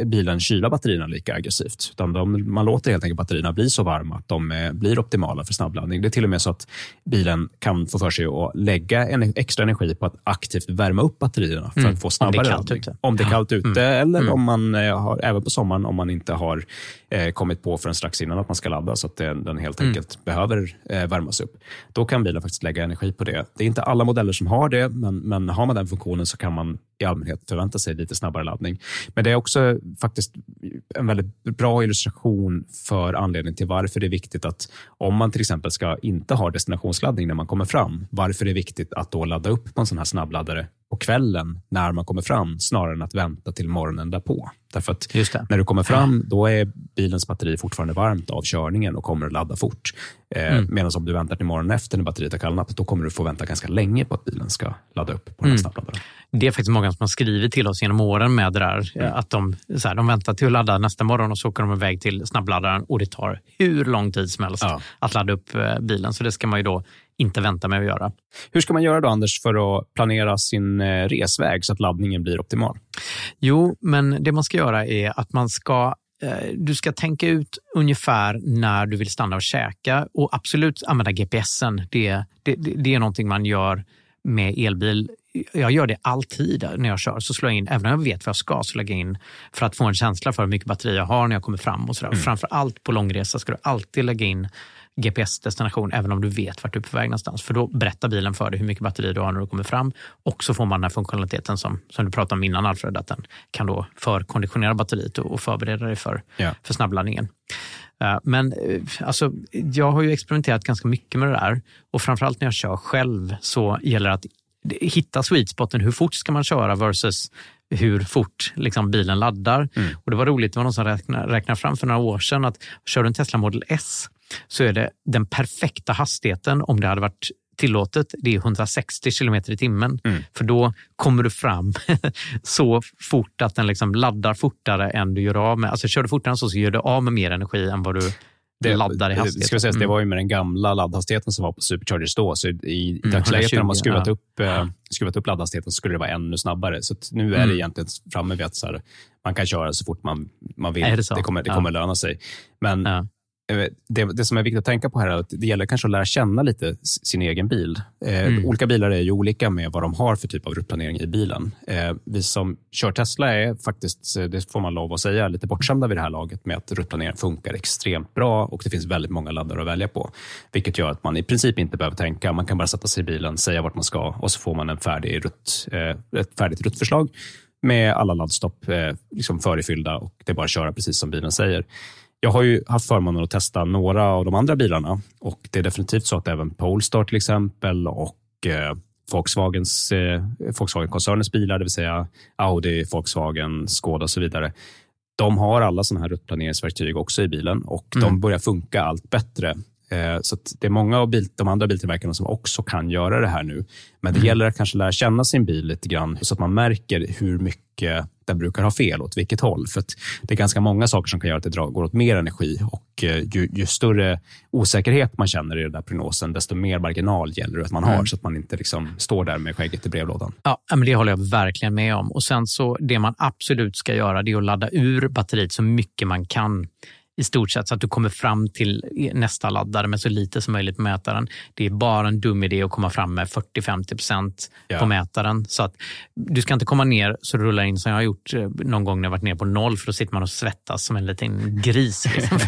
bilen kyla batterierna lika aggressivt. Utan de, man låter helt enkelt batterierna bli så varma att de eh, blir optimala för snabbladdning. Det är till och med så att bilen kan få för sig att lägga en extra energi på att aktivt värma upp batterierna för Mm. att få snabbare laddning. ute. Om det är kallt ute Mm. eller Mm. om man eh, har, även på sommaren, om man inte har eh, kommit på förrän strax innan att man ska ladda så att den, den helt Mm. enkelt behöver eh, värmas upp. Då kan bilen faktiskt lägga energi på det. Det är inte alla modeller som har det, men, men har man den funktionen så kan man i allmänhet förväntar sig lite snabbare laddning. Men det är också faktiskt en väldigt bra illustration för anledningen till varför det är viktigt att om man till exempel ska inte ha destinationsladdning när man kommer fram, varför det är viktigt att då ladda upp på en sån här snabbladdare på kvällen när man kommer fram snarare än att vänta till morgonen därpå. Därför att när du kommer fram, då är bilens batteri fortfarande varmt av körningen och kommer att ladda fort. Eh, Mm. Medan om du väntar till morgonen efter när batteriet har kallnat, då kommer du få vänta ganska länge på att bilen ska ladda upp på den här Mm. snabbladdaren. Det är faktiskt många som har skrivit till oss genom åren med det där. Mm. Att de, så här, de väntar till att ladda nästa morgon och så åker de iväg till snabbladdaren och det tar hur lång tid som helst att ladda upp eh, bilen. Så det ska man ju då inte vänta med att göra. Hur ska man göra då, Anders, för att planera sin eh, resväg så att laddningen blir optimal? Jo, men det man ska göra är att man ska eh, du ska tänka ut ungefär när du vill stanna och käka och absolut använda GPSen. Det, det, det är någonting man gör med elbil. Jag gör det alltid när jag kör. Så slår jag in, även om jag vet vad jag ska, så lägger jag in för att få en känsla för hur mycket batteri jag har när jag kommer fram. och sådär. Mm. Framför allt på långresa ska du alltid lägga in GPS-destination även om du vet vart du är på väg någonstans. För då berättar bilen för dig hur mycket batteri du har när du kommer fram. Och så får man den här funktionaliteten som, som du pratade om innan Alfred, att den kan då förkonditionera batteriet och, förbereda dig för, Ja. för snabbladdningen. Eh, Men eh, alltså, jag har ju experimenterat ganska mycket med det där och framförallt när jag kör själv så gäller det att hitta sweet spoten. Hur fort ska man köra versus hur fort liksom, bilen laddar. Och Det var roligt, det var någon som räknade, räknade fram för några år sedan att kör du en Tesla Model S så är det den perfekta hastigheten om det hade varit tillåtet, det är 160 kilometer i timmen. För då kommer du fram så fort att den liksom laddar fortare än du gör av med. Alltså kör du fortare än så, så gör du av med mer energi än vad du laddar i det- hastighet. Ska säga, Det Mm. var ju med den gamla laddhastigheten som var på Superchargers då. Så i, i Mm, dagsläget när de har 120, skruvat, ja. upp, eh, skruvat upp laddhastigheten så skulle det vara ännu snabbare. Så nu är det Mm. egentligen framme vid att här, man kan köra så fort man, man vill. Det så? kommer, det Ja. kommer löna sig. Men eh, det, det som är viktigt att tänka på här är att det gäller kanske att lära känna lite sin egen bil. Eh, Mm. Olika bilar är ju olika med vad de har för typ av ruttplanering i bilen. Eh, vi som kör Tesla är faktiskt, eh, det får man lov att säga, lite bortskämda vid det här laget med att ruttplaneringen funkar extremt bra och det finns väldigt många laddare att välja på. Vilket gör att man i princip inte behöver tänka. Man kan bara sätta sig i bilen, säga vart man ska och så får man en färdig rutt, eh, ett färdigt ruttförslag med alla laddstopp eh, liksom förifyllda och det är bara att köra precis som bilen säger. Jag har ju haft förmånen att testa några av de andra bilarna och det är definitivt så att även Polestar till exempel och eh, Volkswagens, eh, Volkswagen-koncernens bilar, det vill säga Audi, Volkswagen, Skoda och så vidare. De har alla sådana här ruttplaneringsverktyg också i bilen och de Mm. börjar funka allt bättre. Eh, Så det är många av bil, de andra biltillverkarna som också kan göra det här nu. Men det Mm. gäller att kanske lära känna sin bil lite grann så att man märker hur mycket den brukar ha fel, åt vilket håll. För det är ganska många saker som kan göra att det går åt mer energi och eh, ju, ju större osäkerhet man känner i den där prognosen, desto mer marginal gäller det att man har Mm. så att man inte liksom står där med skägget i brevlådan. Ja, men det håller jag verkligen med om. Och sen så Det man absolut ska göra det är att ladda ur batteriet så mycket man kan i stort sett så att du kommer fram till nästa laddare med så lite som möjligt på mätaren. Det är bara en dum idé att komma fram med 40-50 procent Ja. på mätaren. Så att du ska inte komma ner så du rullar in som jag har gjort eh, någon gång när jag varit ner på noll för då sitter man och svettas som en liten gris. Liksom,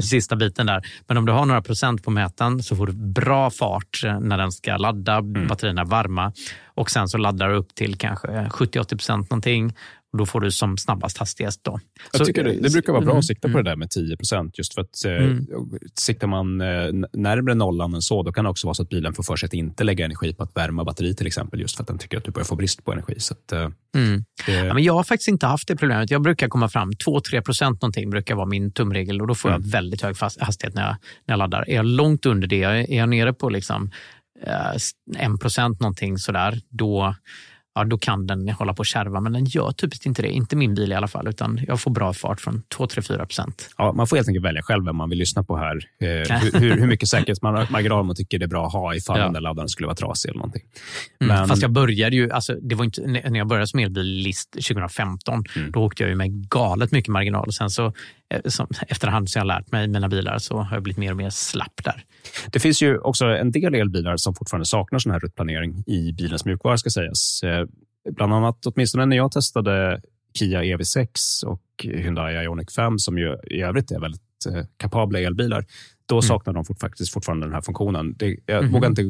sista biten där. Men om du har några procent på mätaren så får du bra fart eh, när den ska ladda, batterierna är varma och sen så laddar du upp till kanske 70-80 procent någonting då får du som snabbast hastighet. Då. Jag Så- tycker det, det brukar vara bra Mm, att sikta på mm. det där med 10% just för att eh, Mm. siktar man eh, n- närmare nollan än så, då kan det också vara så att bilen får för sig att inte lägga energi på att värma batteri till exempel, just för att den tycker att du börjar få brist på energi. Så att, eh, Mm. det, Ja, men jag har faktiskt inte haft det problemet. Jag brukar komma fram 2-3 procent någonting brukar vara min tumregel och då får Mm. jag väldigt hög hastighet när jag, när jag laddar. Är jag långt under det, är jag nere på liksom, eh, 1 procent någonting sådär, då, ja, då kan den hålla på att kärva. Men den gör typiskt inte det. Inte min bil i alla fall, utan jag får bra fart från 2-4 procent. ja, man får helt enkelt välja själv vem man vill lyssna på här. Eh, hur, hur, hur mycket säkerhetsmarginal man tycker det är bra att ha ifall Ja. den där laddaren skulle vara trasig eller någonting. Mm. Men- Fast jag började ju, alltså, det var inte, när jag började som elbilist 2015, Mm. då åkte jag ju med galet mycket marginal. Och sen så, som, efterhand så har jag lärt mig mina bilar så har jag blivit mer och mer slapp där. Det finns ju också en del elbilar som fortfarande saknar sån här ruttplanering i bilens mjukvara, ska sägas. Eh, Bland annat, åtminstone när jag testade Kia EV6 och Hyundai Ioniq 5, som ju i övrigt är väldigt eh, kapabla elbilar, då saknar de fort, faktiskt fortfarande den här funktionen. Det, jag Mhm. vågar inte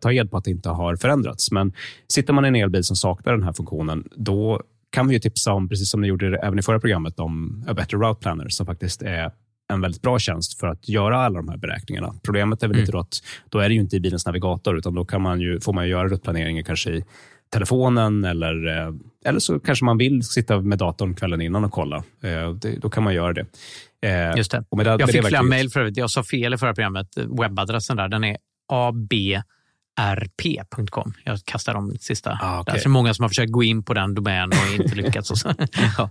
ta ed på att det inte har förändrats, men sitter man i en elbil som saknar den här funktionen, då kan vi ju tipsa om, precis som ni gjorde även i förra programmet, om A Better Route Planner, som faktiskt är en väldigt bra tjänst för att göra alla de här beräkningarna. Problemet är väl Mm. lite då att då är det ju inte i bilens navigator, utan då kan man ju, får man ju göra ruttplaneringen kanske i telefonen eller, eh, eller så kanske man vill sitta med datorn kvällen innan och kolla. Eh, då kan man göra det. Eh, Just det. det- jag fick flera mejl för övrigt. Jag sa fel i förra programmet. Webbadressen där, den är abrp.com. Jag kastar de sista. Ah. Så det är många som har försökt gå in på den domänen och inte lyckats. Och ja.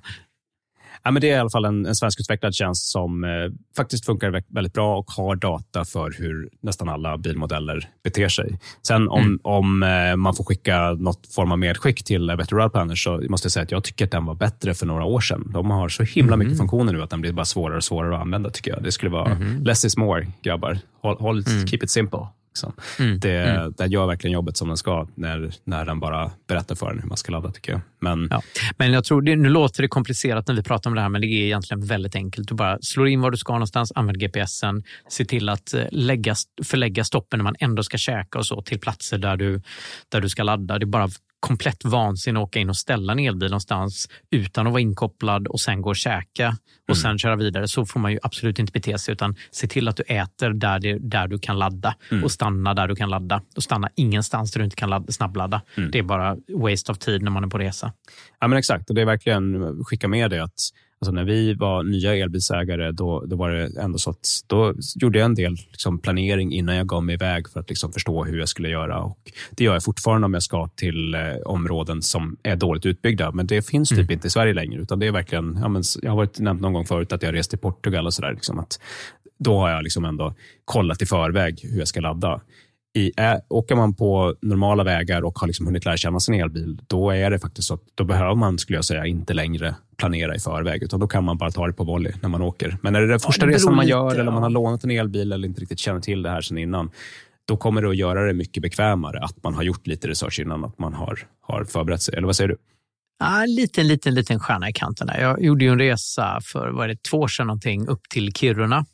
Ja, men det är i alla fall en, en svenskutvecklad tjänst som eh, faktiskt funkar vä- väldigt bra och har data för hur nästan alla bilmodeller beter sig. Sen om, Mm. om eh, man får skicka något form av medskick till Better Route Planner så måste jag säga att jag tycker att den var bättre för några år sedan. De har så himla Mhm. mycket funktioner nu att den blir bara svårare och svårare att använda tycker jag. Det skulle vara Mhm. less is more, grabbar. Håll, håll, Mm. Keep it simple. Liksom. Mm. Det, Mm. Den gör verkligen jobbet som den ska när, när den bara berättar för en hur man ska ladda tycker jag. Men Ja. Men jag tror, det, nu låter det komplicerat när vi pratar om det här, men det är egentligen väldigt enkelt. Du bara slår in var du ska någonstans, använd GPSen, se till att eh, lägga, förlägga stoppen när man ändå ska käka och så till platser där du, där du ska ladda. Det är bara komplett vansinne att åka in och ställa en elbil någonstans utan att vara inkopplad och sen gå och käka och sen köra vidare. Så får man ju absolut inte bete sig utan se till att du äter där, det, där du kan ladda Mm. och stanna där du kan ladda. Och stanna ingenstans där du inte kan ladda, snabbladda. Mm. Det är bara waste of tid när man är på resa. Ja, men exakt. Och det är verkligen skicka med det att alltså när vi var nya elbilsägare, då, då var det ändå så att då gjorde jag en del liksom, planering innan jag gav mig iväg för att liksom, förstå hur jag skulle göra. Och det gör jag fortfarande om jag ska till eh, områden som är dåligt utbyggda, men det finns typ inte i Sverige längre. Utan det är verkligen, ja, men, jag har varit nämnt någon gång förut att jag rest till Portugal och sådär. Liksom, att då har jag liksom ändå kollat i förväg hur jag ska ladda. I, ä, åker man på normala vägar och har liksom hunnit lära känna sin elbil, då är det faktiskt så att då behöver man, skulle jag säga, inte längre planera i förväg, utan då kan man bara ta det på volley när man åker. Men är det den första det beror resan man lite, gör, eller ja. man har lånat en elbil eller inte riktigt känner till det här sedan innan, då kommer det att göra det mycket bekvämare att man har gjort lite research innan, att man har, har förberett sig. Eller vad säger du? Ja, en liten, liten, liten stjärna i kanten. Där. Jag gjorde ju en resa för vad är det, två år sedan någonting, upp till Kiruna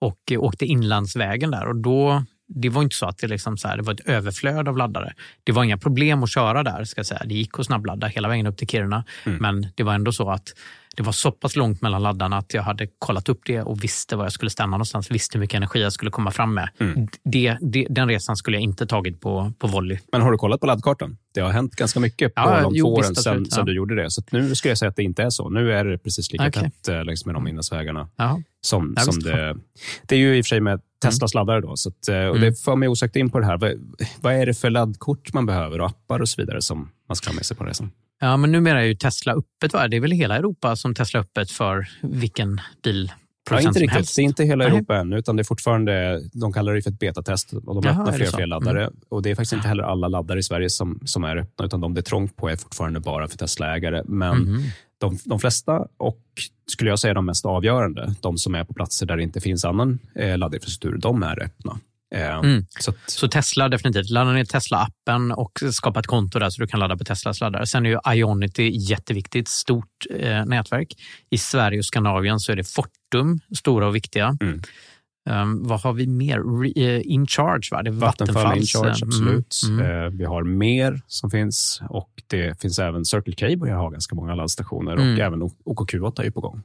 och eh, åkte inlandsvägen där. Och då, det var inte så att det, liksom så här, det var ett överflöd av laddare. Det var inga problem att köra där. Ska säga. Det gick att snabbladda hela vägen upp till Kiruna. Mm. Men det var ändå så att det var så pass långt mellan laddarna att jag hade kollat upp det och visste var jag skulle stanna någonstans. Visste hur mycket energi jag skulle komma fram med. Mm. Det, det, den resan skulle jag inte tagit på, på volley. Men har du kollat på laddkartan? Det har hänt ganska mycket på Ja, de jo, två åren sedan, sedan ja. du gjorde det. Så nu skulle jag säga att det inte är så. Nu är det precis lika Okej. tätt eh, längs med de inlandsvägarna. Ja. Som, Ja, som det, det är ju i och för sig med Teslas laddare. Då, så att, eh, och Mm. Det för mig osökt in på det här. Vad, vad är det för laddkort man behöver och appar och så vidare som man ska ha med sig på resan? Ja, men numera är ju Tesla öppet. Va? Det är väl hela Europa som Tesla är öppet för vilken bil Ja, inte riktigt. helst. Det är inte hela Nej. Europa än, utan det är fortfarande, de kallar det för ett betatest och de Jaha, öppnar fler och fler laddare. Mm. Och Det är faktiskt inte heller alla laddare i Sverige som, som är öppna, utan de det är trångt på är fortfarande bara för Tesla-ägare. Men Mhm. de, de flesta, och skulle jag säga de mest avgörande, de som är på platser där det inte finns annan eh, laddinfrastruktur, de är öppna. Eh, Mm. Så att, Så Tesla definitivt. Ladda ner Tesla-appen och skapa ett konto där så du kan ladda på Teslas laddare. Sen är ju Ionity jätteviktigt, stort eh, nätverk. I Sverige och Skandinavien så är det Fortum, stora och viktiga. Mm. Um, vad har vi mer? Re, eh, InCharge, va? Det är Vattenfall, Vattenfalls, InCharge, eh, absolut. Mm, mm. Vi har mer som finns och det finns även Circle K börjar ha ganska många laddstationer och Mm. även OKQ8 är ju på gång.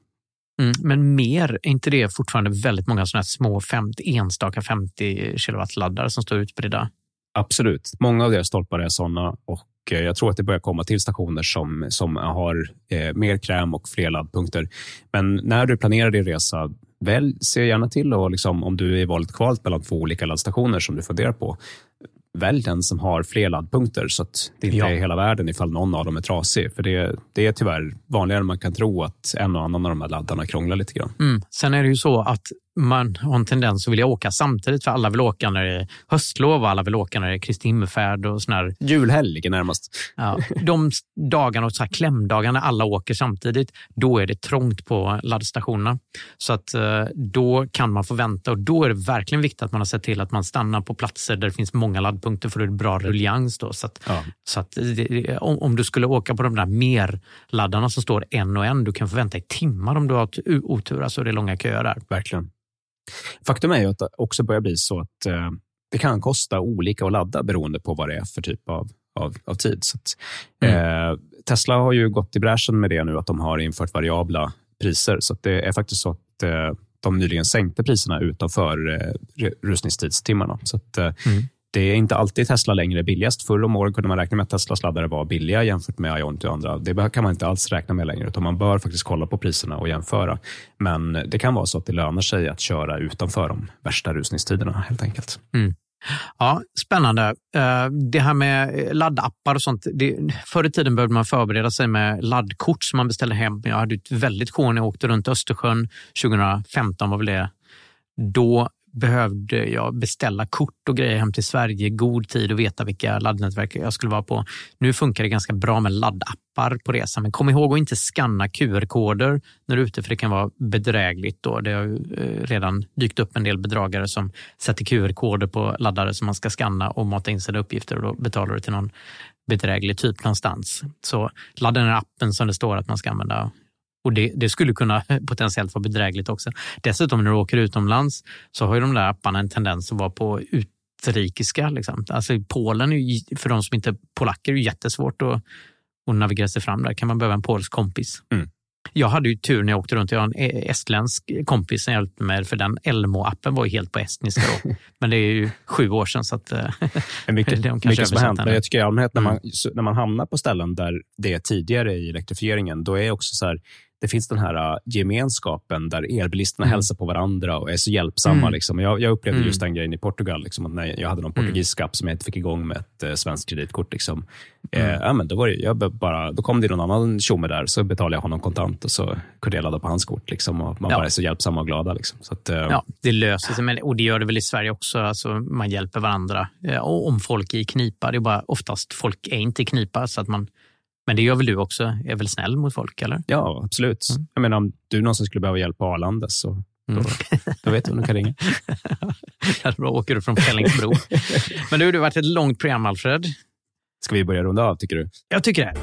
Mm, men mer, är inte det fortfarande väldigt många sådana här små 50, enstaka 50 kilowatt-laddare som står utspridda? Absolut. Många av deras stolpar är sådana och eh, jag tror att det börjar komma till stationer som, som har eh, mer kräm och fler laddpunkter. Men när du planerar din resa, väl, se gärna till och liksom, om du är i valet kvalt mellan två olika laddstationer som du funderar på, välj den som har fler laddpunkter så att det inte Ja. är hela världen ifall någon av dem är trasig. För det, det är tyvärr vanligare än man kan tro att en och annan av de här laddarna krånglar lite grann. Mm. Sen är det ju så att man har en tendens att vilja åka samtidigt, för alla vill åka när det är höstlov och alla vill åka när det är Kristi himmelfärd och sån här Julhelg närmast. Ja, de dagarna och så här klämdagar när alla åker samtidigt, då är det trångt på laddstationerna. Så att eh, då kan man få vänta och då är det verkligen viktigt att man har sett till att man stannar på platser där det finns många laddpunkter för det är bra ruljans. Då. Så att, Ja. så att det, om, du skulle åka på de där mer laddarna som står en och en, du kan få vänta i timmar om du har otur, alltså det är långa köer där. Verkligen. Faktum är ju att det också börjar bli så att eh, det kan kosta olika att ladda beroende på vad det är för typ av, av, av tid. Så att, mm. eh, Tesla har ju gått i bräschen med det nu, att de har infört variabla priser. Så det är faktiskt så att eh, de nyligen sänkte priserna utanför eh, rusningstidstimmarna. Så att, eh, mm. Det är inte alltid Tesla längre billigast. Förr om åren kunde man räkna med att Teslas laddare var billiga jämfört med Ionity och andra. Det kan man inte alls räkna med längre, utan man bör faktiskt kolla på priserna och jämföra. Men det kan vara så att det lönar sig att köra utanför de värsta rusningstiderna helt enkelt. Mm. Ja, Spännande. Eh, det här med laddappar och sånt. Det, förr i tiden behövde man förbereda sig med laddkort som man beställde hem. Jag hade ett väldigt sjå när jag åkte runt Östersjön 2015 var väl det. Då behövde jag beställa kort och grejer hem till Sverige i god tid och veta vilka laddnätverk jag skulle vara på. Nu funkar det ganska bra med laddappar på resan, men kom ihåg att inte skanna QR-koder när du är ute, för det kan vara bedrägligt. Då. Det har eh, redan dykt upp en del bedragare som sätter QR-koder på laddare som man ska skanna och mata in sina uppgifter och då betalar du till någon bedräglig typ någonstans. Så ladda ner appen som det står att man ska använda och det, det, skulle kunna potentiellt vara bedrägligt också. Dessutom när du åker utomlands så har ju de där apparna en tendens att vara på utrikiska. Liksom. Alltså Polen, är, för de som inte är polacker, är det jättesvårt att, att navigera sig fram där. kan man behöva en polsk kompis. Mm. Jag hade ju tur när jag åkte runt. Jag har en e- estländsk kompis som hjälpte mig, för den Elmo-appen var ju helt på estniska då. Men det är ju sju år sedan, så att, eh, mycket, de mycket som har hänt. Men jag tycker i allmänhet när man, mm. när man hamnar på ställen där det är tidigare i elektrifieringen, då är också så här, det finns den här uh, gemenskapen där elbilisterna mm. hälsar på varandra och är så hjälpsamma. Mm. Liksom. Jag, jag upplevde mm. just den grejen i Portugal. Liksom, när jag hade någon mm. portugisisk app som jag inte fick igång med ett uh, svenskt kreditkort. Liksom. Eh, mm. ja, men då, var det, jag bara, då kom det någon annan tjomme där, så betalade jag honom kontant och så kunde jag ladda på hans kort. Liksom, och man ja. bara är så hjälpsamma och glada. Liksom. Så att, uh, ja, det löser sig, men, och det gör det väl i Sverige också. Alltså, man hjälper varandra. Och om folk är i knipa, det är bara oftast folk är inte i knipa, så att man men det gör väl du också? Är väl snäll mot folk? eller? Ja, absolut. Mm. Jag menar, om du någonsin skulle behöva hjälp på Arlanda så då, mm. då vet du du kan ringa. Då åker du från Fellingsbro. Men nu har det varit ett långt program, Alfred. Ska vi börja runda av, tycker du? Jag tycker det.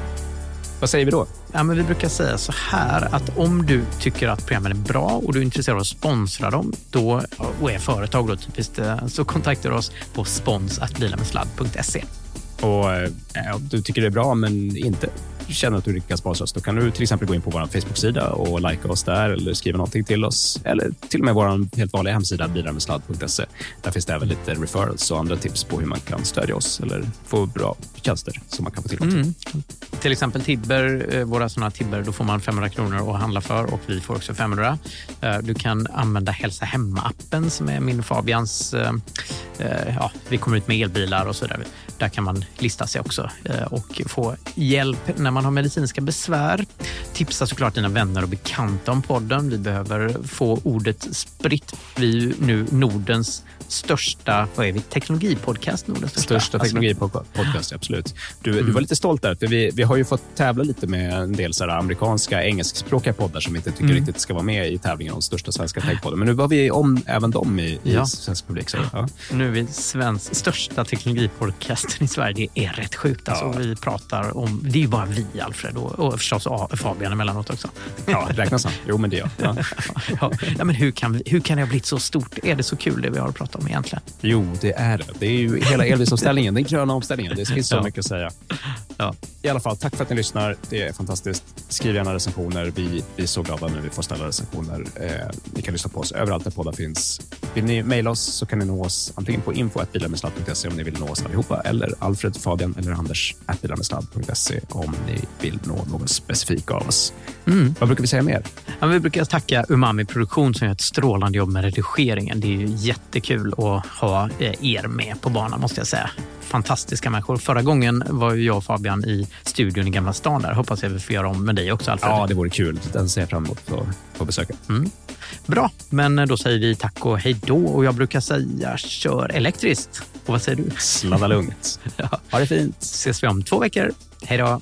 Vad säger vi då? Ja, men vi brukar säga så här att om du tycker att programmen är bra och du är intresserad av att sponsra dem då, och är företag då typiskt, eh, så kontaktar du oss på sponsatbilarmedsladd.se. Och eh, ja, du tycker det är bra, men inte känner att du kan sponsra oss, då kan du till exempel gå in på vår Facebook-sida och likea oss där eller skriva någonting till oss. Eller till och med vår helt vanliga hemsida bilarmedsladd.se. Där finns det även lite referrals och andra tips på hur man kan stödja oss eller få bra tjänster som man kan få tillgång till. Mm. Till exempel Tibber, eh, våra sådana Tibber, då får man 500 kronor att handla för och vi får också 500. Eh, du kan använda Hälsa hemma-appen som är min Fabians. Ja, vi kommer ut med elbilar och så där. Där kan man lista sig också och få hjälp när man har medicinska besvär. Tipsa såklart dina vänner och bekanta om podden. Vi behöver få ordet spritt. Vi är nu Nordens största vad är vi, teknologipodcast. Nordens största, största teknologipodcast, absolut. Du, mm. du var lite stolt där, för vi, vi har ju fått tävla lite med en del så amerikanska engelskspråkiga poddar som inte tycker mm. riktigt ska vara med i tävlingen om största svenska techpodden. Men nu var vi om även dem i, i ja. svensk publik. Så, ja. Nu är vi svensk största teknologipodcasten i Sverige. Är rätt sjukt. Alltså, ja. Vi pratar om, det är ju bara vi, Alfred, och, och förstås Fabian emellanåt också. Ja, räknas han? Jo, men det gör ja. ja. ja. men hur, kan vi, hur kan det ha blivit så stort? Är det så kul det vi har pratat om egentligen? Jo, det är det. Det är ju hela elbilsomställningen, den gröna omställningen. Det finns så mycket att säga. Ja. I alla fall, tack för att ni lyssnar. Det är fantastiskt. Skriv gärna recensioner. Vi, vi är så glada när vi får ställa recensioner. Eh, ni kan lyssna på oss överallt där poddar finns. Vill ni mejla oss så kan ni nå oss antingen på info.bilarmedsladd.se om ni vill nå oss allihopa eller Alfred, Fabian eller Anders bilarmedsladd.se om ni vill nå någon specifik av oss. Mm. Vad brukar vi säga mer? Ja, vi brukar tacka Umami Produktion som gör ett strålande jobb med redigeringen. Det är jättekul att ha eh, er med på banan måste jag säga fantastiska människor. Förra gången var jag och Fabian i studion i Gamla stan. Där hoppas jag vi får göra om med dig också, Alfred. Ja, det vore kul. Den ser jag fram emot att få besöka. Mm. Bra, men då säger vi tack och hej då. Och jag brukar säga kör elektriskt. Och vad säger du? Sladda lugnt. ja. Ha det fint. Ses vi om två veckor. Hej då.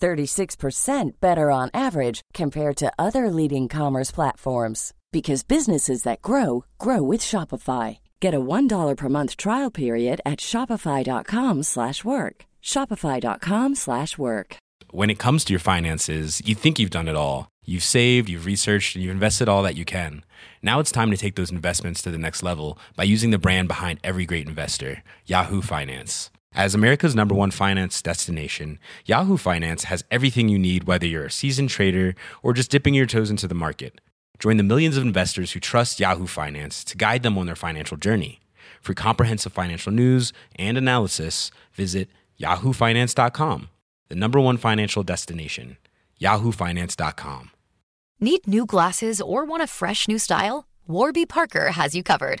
36% better on average compared to other leading commerce platforms because businesses that grow grow with Shopify. Get a $1 per month trial period at shopify.com/work. shopify.com/work. When it comes to your finances, you think you've done it all. You've saved, you've researched, and you've invested all that you can. Now it's time to take those investments to the next level by using the brand behind every great investor, Yahoo Finance. As America's number one finance destination, Yahoo Finance has everything you need, whether you're a seasoned trader or just dipping your toes into the market. Join the millions of investors who trust Yahoo Finance to guide them on their financial journey. For comprehensive financial news and analysis, visit yahoofinance.com, the number one financial destination, yahoofinance.com. Need new glasses or want a fresh new style? Warby Parker has you covered.